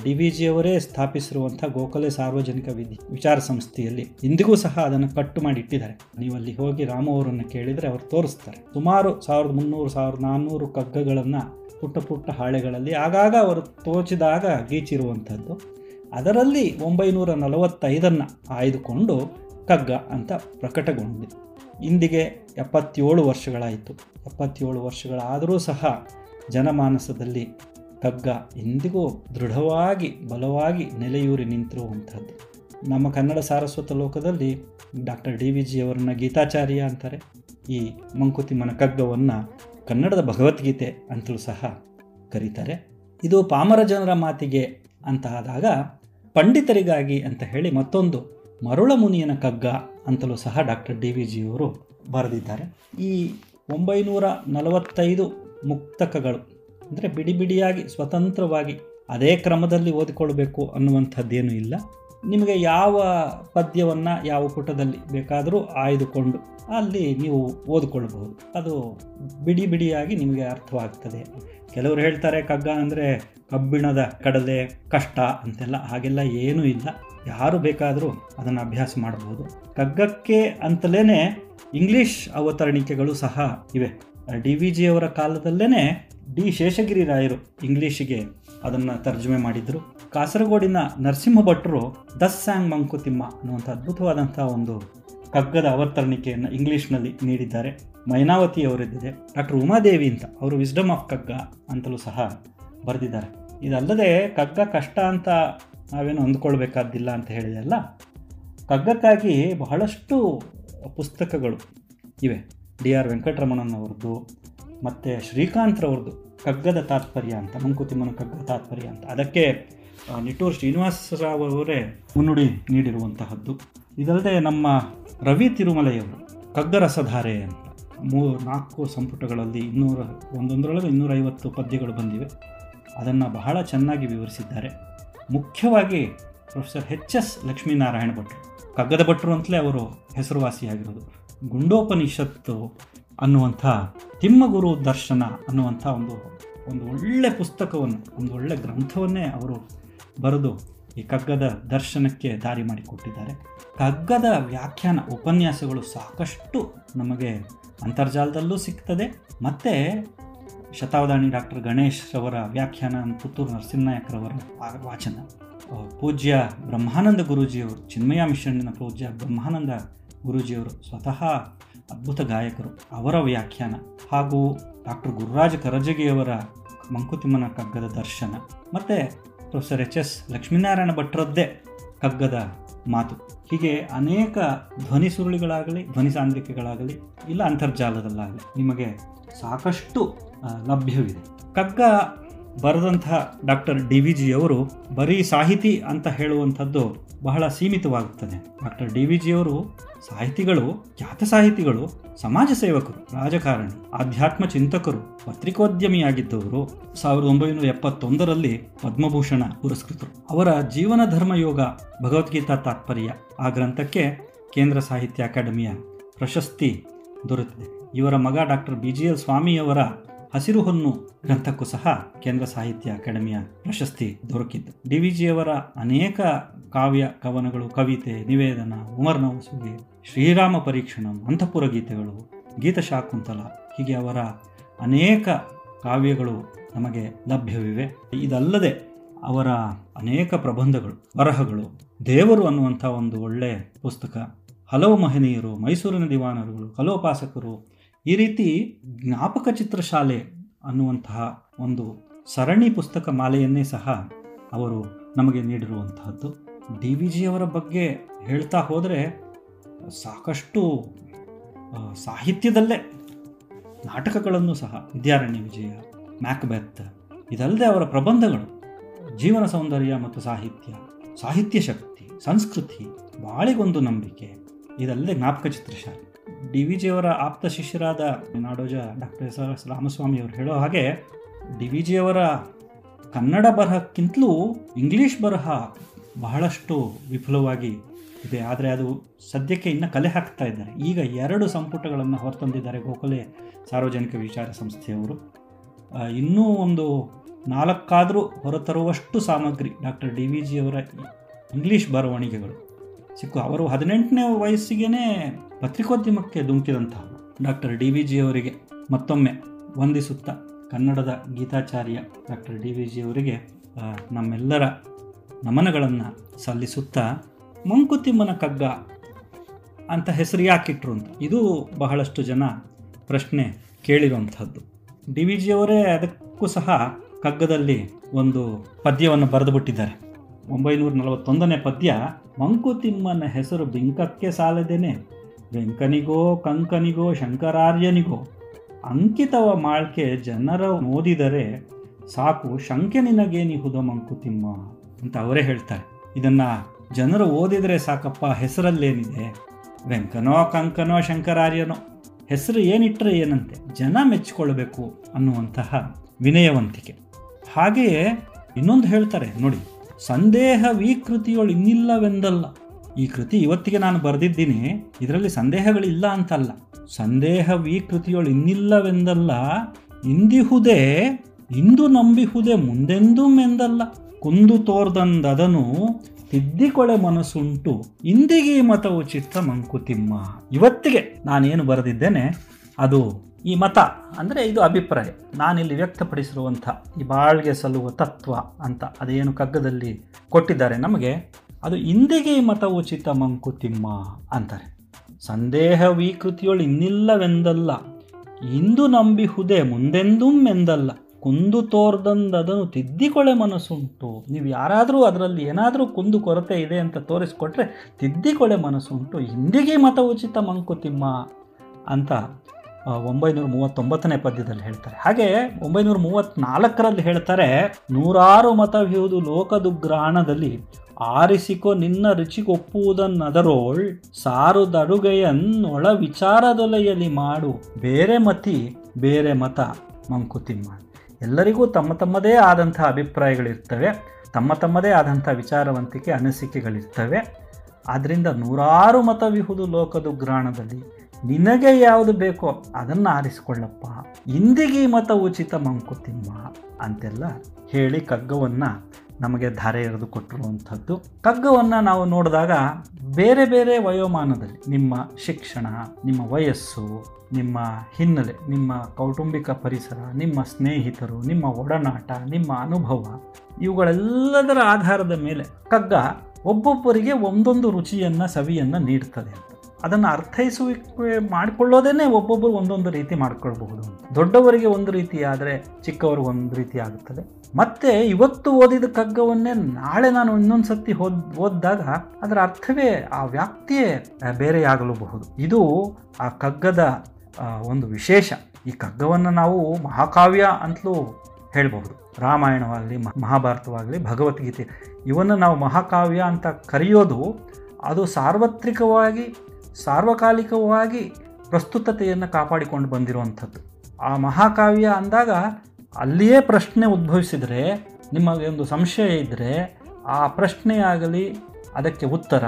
ಡಿ ವಿ ಜಿಯವರೇ ಸ್ಥಾಪಿಸಿರುವಂಥ ಗೋಖಲೆ ಸಾರ್ವಜನಿಕ ವಿಧಿ, ವಿಚಾರ ಸಂಸ್ಥೆಯಲ್ಲಿ ಇಂದಿಗೂ ಸಹ ಅದನ್ನು ಕಟ್ಟು ಮಾಡಿ ಇಟ್ಟಿದ್ದಾರೆ. ನೀವು ಅಲ್ಲಿ ಹೋಗಿ ರಾಮು ಅವರನ್ನು ಕೇಳಿದರೆ ಅವರು ತೋರಿಸ್ತಾರೆ. ಸುಮಾರು ಸಾವಿರದ ಮುನ್ನೂರು, ಸಾವಿರದ ನಾನ್ನೂರು ಕಗ್ಗಗಳನ್ನು ಪುಟ್ಟ ಪುಟ್ಟ ಹಾಳೆಗಳಲ್ಲಿ ಆಗಾಗ ಅವರು ತೋಚಿದಾಗ ಗೀಚಿರುವಂಥದ್ದು. ಅದರಲ್ಲಿ ಒಂಬೈನೂರ ನಲವತ್ತೈದನ್ನು ಆಯ್ದುಕೊಂಡು ಕಗ್ಗ ಅಂತ ಪ್ರಕಟಗೊಂಡಿದೆ. ಇಂದಿಗೆ ಎಪ್ಪತ್ತೇಳು ವರ್ಷಗಳಾಯಿತು. ಎಪ್ಪತ್ತೇಳು ವರ್ಷಗಳಾದರೂ ಸಹ ಜನಮಾನಸದಲ್ಲಿ ಕಗ್ಗ ಎಂದಿಗೂ ದೃಢವಾಗಿ, ಬಲವಾಗಿ ನೆಲೆಯೂರಿ ನಿಂತಿರುವಂಥದ್ದು. ನಮ್ಮ ಕನ್ನಡ ಸಾರಸ್ವತ ಲೋಕದಲ್ಲಿ ಡಾಕ್ಟರ್ ಡಿ ವಿ ಜಿ ಅವರನ್ನ ಗೀತಾಚಾರ್ಯ ಅಂತಾರೆ. ಈ ಮಂಕುತಿಮ್ಮನ ಕಗ್ಗವನ್ನು ಕನ್ನಡದ ಭಗವದ್ಗೀತೆ ಅಂತಲೂ ಸಹ ಕರೀತಾರೆ. ಇದು ಪಾಮರ ಜನರ ಮಾತಿಗೆ ಅಂತ ಆದಾಗ ಪಂಡಿತರಿಗಾಗಿ ಅಂತ ಹೇಳಿ ಮತ್ತೊಂದು ಮರುಳ ಮುನಿಯನ ಕಗ್ಗ ಅಂತಲೂ ಸಹ ಡಾಕ್ಟರ್ ಡಿ ವಿ ಜಿಯವರು ಬರೆದಿದ್ದಾರೆ. ಈ ಒಂಬೈನೂರ ನಲವತ್ತೈದು ಮುಕ್ತಕಗಳು ಅಂದರೆ ಬಿಡಿ ಬಿಡಿಯಾಗಿ, ಸ್ವತಂತ್ರವಾಗಿ ಅದೇ ಕ್ರಮದಲ್ಲಿ ಓದಿಕೊಳ್ಬೇಕು ಅನ್ನುವಂಥದ್ದೇನೂ ಇಲ್ಲ. ನಿಮಗೆ ಯಾವ ಪದ್ಯವನ್ನು ಯಾವ ಪುಟದಲ್ಲಿ ಬೇಕಾದರೂ ಆಯ್ದುಕೊಂಡು ಅಲ್ಲಿ ನೀವು ಓದಿಕೊಳ್ಬಹುದು ಅದು ಬಿಡಿ ಬಿಡಿಯಾಗಿ ನಿಮಗೆ ಅರ್ಥವಾಗ್ತದೆ. ಕೆಲವರು ಹೇಳ್ತಾರೆ, ಕಗ್ಗ ಅಂದರೆ ಕಬ್ಬಿಣದ ಕಡಲೆ ಕಷ್ಟ ಅಂತೆಲ್ಲ ಹಾಗೆಲ್ಲ ಏನೂ ಇಲ್ಲ. ಯಾರು ಬೇಕಾದರೂ ಅದನ್ನು ಅಭ್ಯಾಸ ಮಾಡಬಹುದು. ಕಗ್ಗಕ್ಕೆ ಅಂತಲೇ ಇಂಗ್ಲಿಷ್ ಅವತರಣಿಕೆಗಳು ಸಹ ಇವೆ. ಡಿ ವಿ ಜಿ ಅವರ ಕಾಲದಲ್ಲೇ ಡಿ ಶೇಷಗಿರಿ ರಾಯರು ಇಂಗ್ಲೀಷಿಗೆ ಅದನ್ನು ತರ್ಜುಮೆ ಮಾಡಿದರು. ಕಾಸರಗೋಡಿನ ನರಸಿಂಹ ಭಟ್ರು ದಸ್ ಸ್ಯಾಂಗ್ ಮಂಕುತಿಮ್ಮ ಅನ್ನುವಂಥ ಅದ್ಭುತವಾದಂಥ ಒಂದು ಕಗ್ಗದ ಅವತರಣಿಕೆಯನ್ನು ಇಂಗ್ಲೀಷ್ನಲ್ಲಿ ನೀಡಿದ್ದಾರೆ. ಮೈನಾವತಿ ಅವರಿದ್ದಿದೆ. ಡಾಕ್ಟರ್ ಉಮಾದೇವಿ ಅಂತ ಅವರು ವಿಸ್ಡಮ್ ಆಫ್ ಕಗ್ಗ ಅಂತಲೂ ಸಹ ಬರೆದಿದ್ದಾರೆ. ಇದಲ್ಲದೆ ಕಗ್ಗ ಕಷ್ಟ ಅಂತ ನಾವೇನು ಅಂದ್ಕೊಳ್ಬೇಕಾದ್ದಿಲ್ಲ ಅಂತ ಹೇಳಿದೆ ಅಲ್ಲ? ಕಗ್ಗಕ್ಕಾಗಿ ಬಹಳಷ್ಟು ಪುಸ್ತಕಗಳು ಇವೆ. ಡಿ ಆರ್ ವೆಂಕಟರಮಣನ್ ಅವ್ರದ್ದು, ಮತ್ತು ಶ್ರೀಕಾಂತ್ರವ್ರದ್ದು ಕಗ್ಗದ ತಾತ್ಪರ್ಯ ಅಂತ ಮಂಕುತಿಮ್ಮನ ಕಗ್ಗದ ತಾತ್ಪರ್ಯ ಅಂತ. ಅದಕ್ಕೆ ನಿಟ್ಟೂರು ಶ್ರೀನಿವಾಸರಾವ್ ಅವರೇ ಮುನ್ನುಡಿ ನೀಡಿರುವಂತಹದ್ದು. ಇದಲ್ಲದೆ ನಮ್ಮ ರವಿ ತಿರುಮಲೆಯವರು, ಕಗ್ಗರಸಧಾರೆ ಅಂತ. ಮೂ, ನಾಲ್ಕು ಸಂಪುಟಗಳಲ್ಲಿ ಇನ್ನೂರ, ಒಂದೊಂದರೊಳಗೆ ಇನ್ನೂರೈವತ್ತು ಪದ್ಯಗಳು ಬಂದಿವೆ. ಅದನ್ನು ಬಹಳ ಚೆನ್ನಾಗಿ ವಿವರಿಸಿದ್ದಾರೆ. ಮುಖ್ಯವಾಗಿ ಪ್ರೊಫೆಸರ್ ಎಚ್ ಎಸ್ ಲಕ್ಷ್ಮೀನಾರಾಯಣ ಭಟ್ರು. ಕಗ್ಗದ ಭಟ್ರು ಅಂತಲೇ ಅವರು ಹೆಸರುವಾಸಿಯಾಗಿರೋದು. ಗುಂಡೋಪನಿಷತ್ತು ಅನ್ನುವಂಥ ತಿಮ್ಮಗುರು ದರ್ಶನ ಅನ್ನುವಂಥ ಒಂದು ಒಂದು ಒಳ್ಳೆ ಪುಸ್ತಕವನ್ನು, ಒಂದು ಒಳ್ಳೆ ಗ್ರಂಥವನ್ನೇ ಅವರು ಬರೆದು ಈ ಕಗ್ಗದ ದರ್ಶನಕ್ಕೆ ದಾರಿ ಮಾಡಿಕೊಟ್ಟಿದ್ದಾರೆ. ಕಗ್ಗದ ವ್ಯಾಖ್ಯಾನ ಉಪನ್ಯಾಸಗಳು ಸಾಕಷ್ಟು ನಮಗೆ ಅಂತರ್ಜಾಲದಲ್ಲೂ ಸಿಗ್ತದೆ. ಮತ್ತು ಶತಾವಧಾನಿ ಡಾಕ್ಟರ್ ಗಣೇಶ್ ಅವರ ವ್ಯಾಖ್ಯಾನ ಪುತ್ತೂರು ನರಸಿಂಹನಾಯಕರವರ ವಾಚನ. ಪೂಜ್ಯ ಬ್ರಹ್ಮಾನಂದ ಗುರೂಜಿಯವರು, ಚಿನ್ಮಯ ಮಿಷನ್ನಿನ ಪೂಜ್ಯ ಬ್ರಹ್ಮಾನಂದ ಗುರೂಜಿಯವರು ಸ್ವತಃ ಅದ್ಭುತ ಗಾಯಕರು. ಅವರ ವ್ಯಾಖ್ಯಾನ ಹಾಗೂ ಡಾಕ್ಟರ್ ಗುರುರಾಜ ಕರಜಗಿಯವರ ಮಂಕುತಿಮ್ಮನ ಕಗ್ಗದ ದರ್ಶನ. ಮತ್ತು ಪ್ರೊಫೆಸರ್ ಎಚ್ ಎಸ್ ಲಕ್ಷ್ಮೀನಾರಾಯಣ ಭಟ್ರದ್ದೇ ಕಗ್ಗದ ಮಾತು. ಹೀಗೆ ಅನೇಕ ಧ್ವನಿ ಸುರುಳಿಗಳಾಗಲಿ, ಧ್ವನಿ ಸಾಂದ್ರಿಕೆಗಳಾಗಲಿ, ಇಲ್ಲ ಅಂತರ್ಜಾಲದಲ್ಲಾಗಲಿ ನಿಮಗೆ ಸಾಕಷ್ಟು ಲಭ್ಯವಿದೆ. ಕಗ್ಗ ಬರೆದಂತಹ ಡಾಕ್ಟರ್ ಡಿ ವಿ ಜಿಯವರು ಬರೀ ಸಾಹಿತಿ ಅಂತ ಹೇಳುವಂಥದ್ದು ಬಹಳ ಸೀಮಿತವಾಗುತ್ತದೆ. ಡಾಕ್ಟರ್ ಡಿ ವಿ ಜಿಯವರು ಸಾಹಿತಿಗಳು, ಖ್ಯಾತ ಸಾಹಿತಿಗಳು, ಸಮಾಜ ಸೇವಕರು, ರಾಜಕಾರಣಿ, ಆಧ್ಯಾತ್ಮ ಚಿಂತಕರು, ಪತ್ರಿಕೋದ್ಯಮಿಯಾಗಿದ್ದವರು. ಸಾವಿರದ ಒಂಬೈನೂರ ಎಪ್ಪತ್ತೊಂದರಲ್ಲಿ ಪದ್ಮಭೂಷಣ ಪುರಸ್ಕೃತರು. ಅವರ ಜೀವನ ಧರ್ಮ ಯೋಗ ಭಗವದ್ಗೀತಾ ತಾತ್ಪರ್ಯ ಆ ಗ್ರಂಥಕ್ಕೆ ಕೇಂದ್ರ ಸಾಹಿತ್ಯ ಅಕಾಡೆಮಿಯ ಪ್ರಶಸ್ತಿ ದೊರೆತಿದೆ. ಇವರ ಮಗ ಡಾಕ್ಟರ್ ಬಿ ಜಿ ಎಲ್ ಸ್ವಾಮಿಯವರ ಹಸಿರು ಹೊನ್ನು ಗ್ರಂಥಕ್ಕೂ ಸಹ ಕೇಂದ್ರ ಸಾಹಿತ್ಯ ಅಕಾಡೆಮಿಯ ಪ್ರಶಸ್ತಿ ದೊರಕಿದ್ದು. ಡಿ ವಿ ಜಿಯವರ ಅನೇಕ ಕಾವ್ಯ ಕವನಗಳು, ಕವಿತೆ, ನಿವೇದನ, ಉಮರ್ ನವಸುಗೆ, ಶ್ರೀರಾಮ ಪರೀಕ್ಷಣಂ ಅಂತಃಪುರ ಗೀತೆಗಳು ಗೀತಶಾಕುಂತಲ ಹೀಗೆ ಅವರ ಅನೇಕ ಕಾವ್ಯಗಳು ನಮಗೆ ಲಭ್ಯವಿವೆ. ಇದಲ್ಲದೆ ಅವರ ಅನೇಕ ಪ್ರಬಂಧಗಳು, ಬರಹಗಳು, ದೇವರು ಅನ್ನುವಂಥ ಒಂದು ಒಳ್ಳೆಯ ಪುಸ್ತಕ. ಹಲವು ಮಹನೀಯರು, ಮೈಸೂರಿನ ದಿವಾನರುಗಳು, ಕಲೋಪಾಸಕರು ಈ ರೀತಿ ಜ್ಞಾಪಕ ಚಿತ್ರಶಾಲೆ ಅನ್ನುವಂತಹ ಒಂದು ಸರಣಿ ಪುಸ್ತಕ ಮಾಲೆಯನ್ನೇ ಸಹ ಅವರು ನಮಗೆ ನೀಡಿರುವಂತಹದ್ದು. ಡಿ ವಿ ಜಿಯವರ ಬಗ್ಗೆ ಹೇಳ್ತಾ ಹೋದರೆ ಸಾಕಷ್ಟು ಸಾಹಿತ್ಯದಲ್ಲೇ ನಾಟಕಗಳನ್ನು ಸಹ ವಿದ್ಯಾರಣ್ಯ ವಿಜಯ, ಮ್ಯಾಕ್ಬೆತ್, ಇದಲ್ಲದೆ ಅವರ ಪ್ರಬಂಧಗಳು, ಜೀವನ ಸೌಂದರ್ಯ ಮತ್ತು ಸಾಹಿತ್ಯ ಸಾಹಿತ್ಯ ಶಕ್ತಿ, ಸಂಸ್ಕೃತಿ, ಬಾಳಿಗೊಂದು ನಂಬಿಕೆ, ಇದಲ್ಲದೆ ಜ್ಞಾಪಕ ಚಿತ್ರಶಾಲೆ. ಡಿ ವಿ ಜಿಯವರ ಆಪ್ತ ಶಿಷ್ಯರಾದ Nadoja doctor S S Ramaswamy ಅವರು ಹೇಳೋ ಹಾಗೆ ಡಿ ವಿ ಜಿಯವರ ಕನ್ನಡ ಬರಹಕ್ಕಿಂತಲೂ ಇಂಗ್ಲೀಷ್ ಬರಹ ಬಹಳಷ್ಟು ವಿಫುಲವಾಗಿ ಇದೆ. ಆದರೆ ಅದು ಸದ್ಯಕ್ಕೆ ಇನ್ನು ಕಲೆ ಹಾಕ್ತಾ ಇದ್ದಾರೆ. ಈಗ ಎರಡು ಸಂಪುಟಗಳನ್ನು ಹೊರತಂದಿದ್ದಾರೆ ಗೋಖಲೆ ಸಾರ್ವಜನಿಕ ವಿಚಾರ ಸಂಸ್ಥೆಯವರು. ಇನ್ನೂ ಒಂದು ನಾಲ್ಕಾದರೂ ಹೊರತರುವಷ್ಟು ಸಾಮಗ್ರಿ ಡಾಕ್ಟರ್ ಡಿ ವಿ ಜಿಯವರ ಇಂಗ್ಲೀಷ್ ಬರವಣಿಗೆಗಳು. ಸಿಕ್ಕು. ಅವರು ಹದಿನೆಂಟನೇ ವಯಸ್ಸಿಗೆ ಪತ್ರಿಕೋದ್ಯಮಕ್ಕೆ ಧುಮುಕಿದಂತಹವರು ಡಾಕ್ಟರ್ ಡಿ ವಿ ಜಿಯವರಿಗೆ ಮತ್ತೊಮ್ಮೆ ವಂದಿಸುತ್ತಾ ಕನ್ನಡದ ಗೀತಾಚಾರ್ಯ ಡಾಕ್ಟರ್ ಡಿ ವಿ ಜಿಯವರಿಗೆ ನಮ್ಮೆಲ್ಲರ ನಮನಗಳನ್ನು ಸಲ್ಲಿಸುತ್ತಾ ಮಂಕುತಿಮ್ಮನ ಕಗ್ಗ ಅಂತ ಹೆಸರು ಯಾಕಿಟ್ರು ಅಂತ. ಇದು ಬಹಳಷ್ಟು ಜನ ಪ್ರಶ್ನೆ ಕೇಳಿರುವಂಥದ್ದು. ಡಿ ವಿ ಜಿಯವರೇ ಅದಕ್ಕೂ ಸಹ ಕಗ್ಗದಲ್ಲಿ ಒಂದು ಪದ್ಯವನ್ನು ಬರೆದು ಬಿಟ್ಟಿದ್ದಾರೆ ಒಂಬೈನೂರ ನಲವತ್ತೊಂದನೇ ಪದ್ಯ, ಮಂಕುತಿಮ್ಮನ ಹೆಸರು ಬಿಂಕಕ್ಕೆ ಸಾಲದೇನೆ. ವೆಂಕನಿಗೋ ಕಂಕನಿಗೋ, ಶಂಕರಾರ್ಯನಿಗೋ, ಅಂಕಿತವ ಮಾಳ್ಕೆ ಜನರ ಓದಿದರೆ ಸಾಕು ಶಂಕೆ ನಿನಗೇನಿಹುದ ಮಂಕುತಿಮ್ಮ ಅಂತ ಅವರೇ ಹೇಳ್ತಾರೆ. ಇದನ್ನ ಜನರು ಓದಿದರೆ ಸಾಕಪ್ಪ ಹೆಸರಲ್ಲೇನಿದೆ? ವೆಂಕನೋ, ಕಂಕನೋ, ಶಂಕರಾರ್ಯನೋ, ಹೆಸರು ಏನಿಟ್ಟರೆ ಏನಂತೆ? ಜನ ಮೆಚ್ಚಿಕೊಳ್ಳಬೇಕು ಅನ್ನುವಂತಹ ವಿನಯವಂತಿಕೆ. ಹಾಗೆಯೇ ಇನ್ನೊಂದು ಹೇಳ್ತಾರೆ, ನೋಡಿ. ಸಂದೇಹ ವಿಕೃತಿಯೊಳು ಇನ್ನಿಲ್ಲವೆಂದಲ್ಲ ಈ ಕೃತಿ ಇವತ್ತಿಗೆ ನಾನು ಬರೆದಿದ್ದೀನಿ, ಇದರಲ್ಲಿ ಸಂದೇಹಗಳಿಲ್ಲ ಅಂತಲ್ಲ. ಸಂದೇಹ ವಿಕೃತಿಯೊಳು ಇನ್ನಿಲ್ಲವೆಂದಲ್ಲ ಇಂದಿಹುದೇ, ಇಂದು ನಂಬಿಹುದೇ ಮುಂದೆಂದೂ ಮೆಂದಲ್ಲ ಕುಂದು ತೋರ್ದಂದದನು, ತಿದ್ದಿಕೊಳೆ ಮನಸ್ಸುಂಟು, ಇಂದಿಗೆ ಮತವು ಚಿತ್ತ ಮಂಕುತಿಮ್ಮ ಇವತ್ತಿಗೆ ನಾನೇನು ಬರೆದಿದ್ದೇನೆ ಅದು ಈ ಮತ ಅಂದರೆ ಇದು ಅಭಿಪ್ರಾಯ. ನಾನಿಲ್ಲಿ ವ್ಯಕ್ತಪಡಿಸಿರುವಂಥ ಈ ಬಾಳ್ಗೆ ಸಲ್ಲುವ ತತ್ವ ಅಂತ ಅದೇನು ಕಗ್ಗದಲ್ಲಿ ಕೊಟ್ಟಿದ್ದಾರೆ ನಮಗೆ, ಅದು ಇಂದಿಗೆ ಮತ ಉಚಿತ ಮಂಕುತಿಮ್ಮ ಅಂತಾರೆ. ಸಂದೇಹ ವಿಕೃತಿಯೊಳು ಇನ್ನಿಲ್ಲವೆಂದಲ್ಲ, ಇಂದು ನಂಬಿಹುದೇ ಮುಂದೆಂದೂ ಎಂದಲ್ಲ, ಕುಂದು ತೋರ್ದಂದದನ್ನು ತಿದ್ದಿಕೊಳೆ ಮನಸ್ಸುಂಟು. ನೀವು ಯಾರಾದರೂ ಅದರಲ್ಲಿ ಏನಾದರೂ ಕುಂದು ಕೊರತೆ ಇದೆ ಅಂತ ತೋರಿಸ್ಕೊಟ್ರೆ ತಿದ್ದಿಕೊಳೆ ಮನಸ್ಸುಂಟು. ಇಂದಿಗೆ ಮತ ಉಚಿತ ಮಂಕುತಿಮ್ಮ ಅಂತ ಒಂಬೈನೂರ ಮೂವತ್ತೊಂಬತ್ತನೇ ಪದ್ಯದಲ್ಲಿ ಹೇಳ್ತಾರೆ. ಹಾಗೆ ಒಂಬೈನೂರ ಮೂವತ್ತ್ನಾಲ್ಕರಲ್ಲಿ ಹೇಳ್ತಾರೆ, ನೂರಾರು ಮತವ್ಯೂದು ಲೋಕದುಗ್ರಾಣದಲ್ಲಿ ಆರಿಸಿಕೊ ನಿನ್ನ ರುಚಿಗೊಪ್ಪುವುದನ್ನದರೋಳ್ ಒಳ ವಿಚಾರದೊಲೆಯಲ್ಲಿ ಮಾಡು. ಬೇರೆ ಮತಿ, ಬೇರೆ ಮತ, ಮಂಕುತಿಮ್ಮ. ಎಲ್ಲರಿಗೂ ತಮ್ಮ ತಮ್ಮದೇ ಆದಂಥ ಅಭಿಪ್ರಾಯಗಳಿರ್ತವೆ, ತಮ್ಮ ತಮ್ಮದೇ ಆದಂಥ ವಿಚಾರವಂತಿಕೆ ಅನಿಸಿಕೆಗಳಿರ್ತವೆ. ಆದ್ದರಿಂದ ನೂರಾರು ಮತವಿಹುದು ಲೋಕದುಗ್ರಾಣದಲ್ಲಿ ನಿನಗೆ ಯಾವುದು ಬೇಕೋ ಅದನ್ನು ಆರಿಸಿಕೊಳ್ಳಪ್ಪ. ಇಂದಿಗೆ ಮತ ಉಚಿತ ಮಂಕುತಿಮ್ಮ ಅಂತೆಲ್ಲ ಹೇಳಿ ಕಗ್ಗವನ್ನು ನಮಗೆ ಧಾರೆ ಎರೆದು ಕೊಟ್ಟಿರುವಂಥದ್ದು. ಕಗ್ಗವನ್ನು ನಾವು ನೋಡಿದಾಗ ಬೇರೆ ಬೇರೆ ವಯೋಮಾನದಲ್ಲಿ ನಿಮ್ಮ ಶಿಕ್ಷಣ, ನಿಮ್ಮ ವಯಸ್ಸು, ನಿಮ್ಮ ಹಿನ್ನೆಲೆ, ನಿಮ್ಮ ಕೌಟುಂಬಿಕ ಪರಿಸರ, ನಿಮ್ಮ ಸ್ನೇಹಿತರು, ನಿಮ್ಮ ಒಡನಾಟ, ನಿಮ್ಮ ಅನುಭವ, ಇವುಗಳೆಲ್ಲದರ ಆಧಾರದ ಮೇಲೆ ಕಗ್ಗ ಒಬ್ಬೊಬ್ಬರಿಗೆ ಒಂದೊಂದು ರುಚಿಯನ್ನು, ಸವಿಯನ್ನು ನೀಡ್ತದೆ ಅಂತ. ಅದನ್ನು ಅರ್ಥೈಸುವಿಕೆ ಮಾಡಿಕೊಳ್ಳೋದೇ ಒಬ್ಬೊಬ್ಬರು ಒಂದೊಂದು ರೀತಿ ಮಾಡ್ಕೊಳ್ಬಹುದು ದೊಡ್ಡವರಿಗೆ ಒಂದು ರೀತಿ ಆದರೆ ಚಿಕ್ಕವರಿಗೆ ಒಂದು ರೀತಿ ಆಗುತ್ತದೆ. ಮತ್ತೆ ಇವತ್ತು ಓದಿದ ಕಗ್ಗವನ್ನೇ ನಾಳೆ ನಾನು ಇನ್ನೊಂದು ಸತಿ ಓದ್ ಓದಿದಾಗ ಅದರ ಅರ್ಥವೇ ಆ ವ್ಯಾಪ್ತಿಯೇ ಬೇರೆಯಾಗಲೂಬಹುದು. ಇದು ಆ ಕಗ್ಗದ ಒಂದು ವಿಶೇಷ. ಈ ಕಗ್ಗವನ್ನು ನಾವು ಮಹಾಕಾವ್ಯ ಅಂತಲೂ ಹೇಳಬಹುದು. ರಾಮಾಯಣವಾಗಲಿ ಮಹಾಭಾರತವಾಗಲಿ, ಭಗವದ್ಗೀತೆ, ಇವನ್ನು ನಾವು ಮಹಾಕಾವ್ಯ ಅಂತ ಕರೆಯೋದು ಅದು ಸಾರ್ವತ್ರಿಕವಾಗಿ ಸಾರ್ವಕಾಲಿಕವಾಗಿ ಪ್ರಸ್ತುತತೆಯನ್ನು ಕಾಪಾಡಿಕೊಂಡು ಬಂದಿರುವಂಥದ್ದು. ಆ ಮಹಾಕಾವ್ಯ ಅಂದಾಗ ಅಲ್ಲಿಯೇ ಪ್ರಶ್ನೆ ಉದ್ಭವಿಸಿದರೆ, ನಿಮಗೆ ಒಂದು ಸಂಶಯ ಇದ್ದರೆ ಆ ಪ್ರಶ್ನೆಯಾಗಲಿ ಅದಕ್ಕೆ ಉತ್ತರ,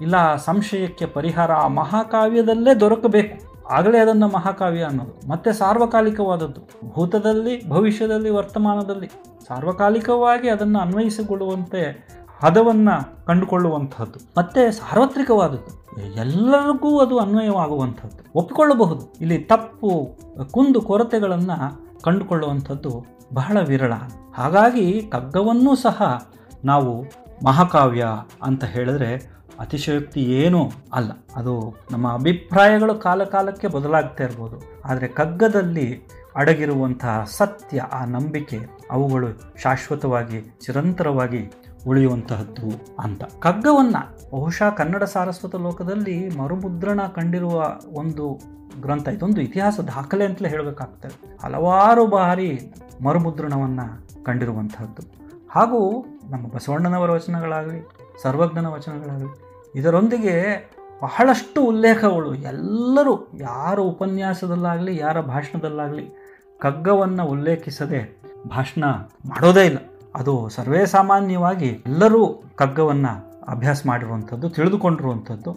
ಇಲ್ಲ ಆ ಸಂಶಯಕ್ಕೆ ಪರಿಹಾರ ಆ ಮಹಾಕಾವ್ಯದಲ್ಲೇ ದೊರಕಬೇಕು. ಆಗಲೇ ಅದನ್ನು ಮಹಾಕಾವ್ಯ ಅನ್ನೋದು. ಮತ್ತೆ ಸಾರ್ವಕಾಲಿಕವಾದದ್ದು. ಭೂತದಲ್ಲಿ, ಭವಿಷ್ಯದಲ್ಲಿ, ವರ್ತಮಾನದಲ್ಲಿ ಸಾರ್ವಕಾಲಿಕವಾಗಿ ಅದನ್ನು ಅನ್ವಯಿಸಿಕೊಳ್ಳುವಂತೆ ಹದವನ್ನು ಕಂಡುಕೊಳ್ಳುವಂಥದ್ದು ಮತ್ತೆ ಸಾರ್ವತ್ರಿಕವಾದದ್ದು. ಎಲ್ಲರಿಗೂ ಅದು ಅನ್ವಯವಾಗುವಂಥದ್ದು. ಒಪ್ಪಿಕೊಳ್ಳಬಹುದು. ಇಲ್ಲಿ ತಪ್ಪು, ಕುಂದು ಕೊರತೆಗಳನ್ನು ಕಂಡುಕೊಳ್ಳುವಂಥದ್ದು ಬಹಳ ವಿರಳ. ಹಾಗಾಗಿ ಕಗ್ಗವನ್ನೂ ಸಹ ನಾವು ಮಹಾಕಾವ್ಯ ಅಂತ ಹೇಳಿದ್ರೆ ಅತಿಶಯೋಕ್ತಿ ಏನೂ ಅಲ್ಲ. ಅದು ನಮ್ಮ ಅಭಿಪ್ರಾಯಗಳು ಕಾಲಕಾಲಕ್ಕೆ ಬದಲಾಗ್ತಾ ಇರ್ಬೋದು. ಆದರೆ ಕಗ್ಗದಲ್ಲಿ ಅಡಗಿರುವಂತಹ ಸತ್ಯ, ಆ ನಂಬಿಕೆ ಅವುಗಳು ಶಾಶ್ವತವಾಗಿ, ಚಿರಂತರವಾಗಿ ಉಳಿಯುವಂತಹದ್ದು ಅಂತ. ಕಗ್ಗವನ್ನು ಬಹುಶಃ ಕನ್ನಡ ಸಾರಸ್ವತ ಲೋಕದಲ್ಲಿ ಮರುಮುದ್ರಣ ಕಂಡಿರುವ ಒಂದು ಗ್ರಂಥ ಇದೊಂದು ಇತಿಹಾಸ ದಾಖಲೆ ಅಂತಲೇ ಹೇಳಬೇಕಾಗ್ತದೆ. ಹಲವಾರು ಬಾರಿ ಮರುಮುದ್ರಣವನ್ನು ಕಂಡಿರುವಂಥದ್ದು ಹಾಗೂ ನಮ್ಮ ಬಸವಣ್ಣನವರ ವಚನಗಳಾಗಲಿ, ಸರ್ವಜ್ಞನ ವಚನಗಳಾಗಲಿ, ಇದರೊಂದಿಗೆ ಬಹಳಷ್ಟು ಉಲ್ಲೇಖಗಳು. ಎಲ್ಲರೂ ಯಾರ ಉಪನ್ಯಾಸದಲ್ಲಾಗಲಿ, ಯಾರ ಭಾಷಣದಲ್ಲಾಗಲಿ ಕಗ್ಗವನ್ನು ಉಲ್ಲೇಖಿಸದೆ ಭಾಷಣ ಮಾಡೋದೇ ಇಲ್ಲ. ಅದು ಸರ್ವೇ ಸಾಮಾನ್ಯವಾಗಿ ಎಲ್ಲರೂ ಕಗ್ಗವನ್ನು ಅಭ್ಯಾಸ ಮಾಡಿರುವಂಥದ್ದು, ತಿಳಿದುಕೊಂಡಿರುವಂಥದ್ದು.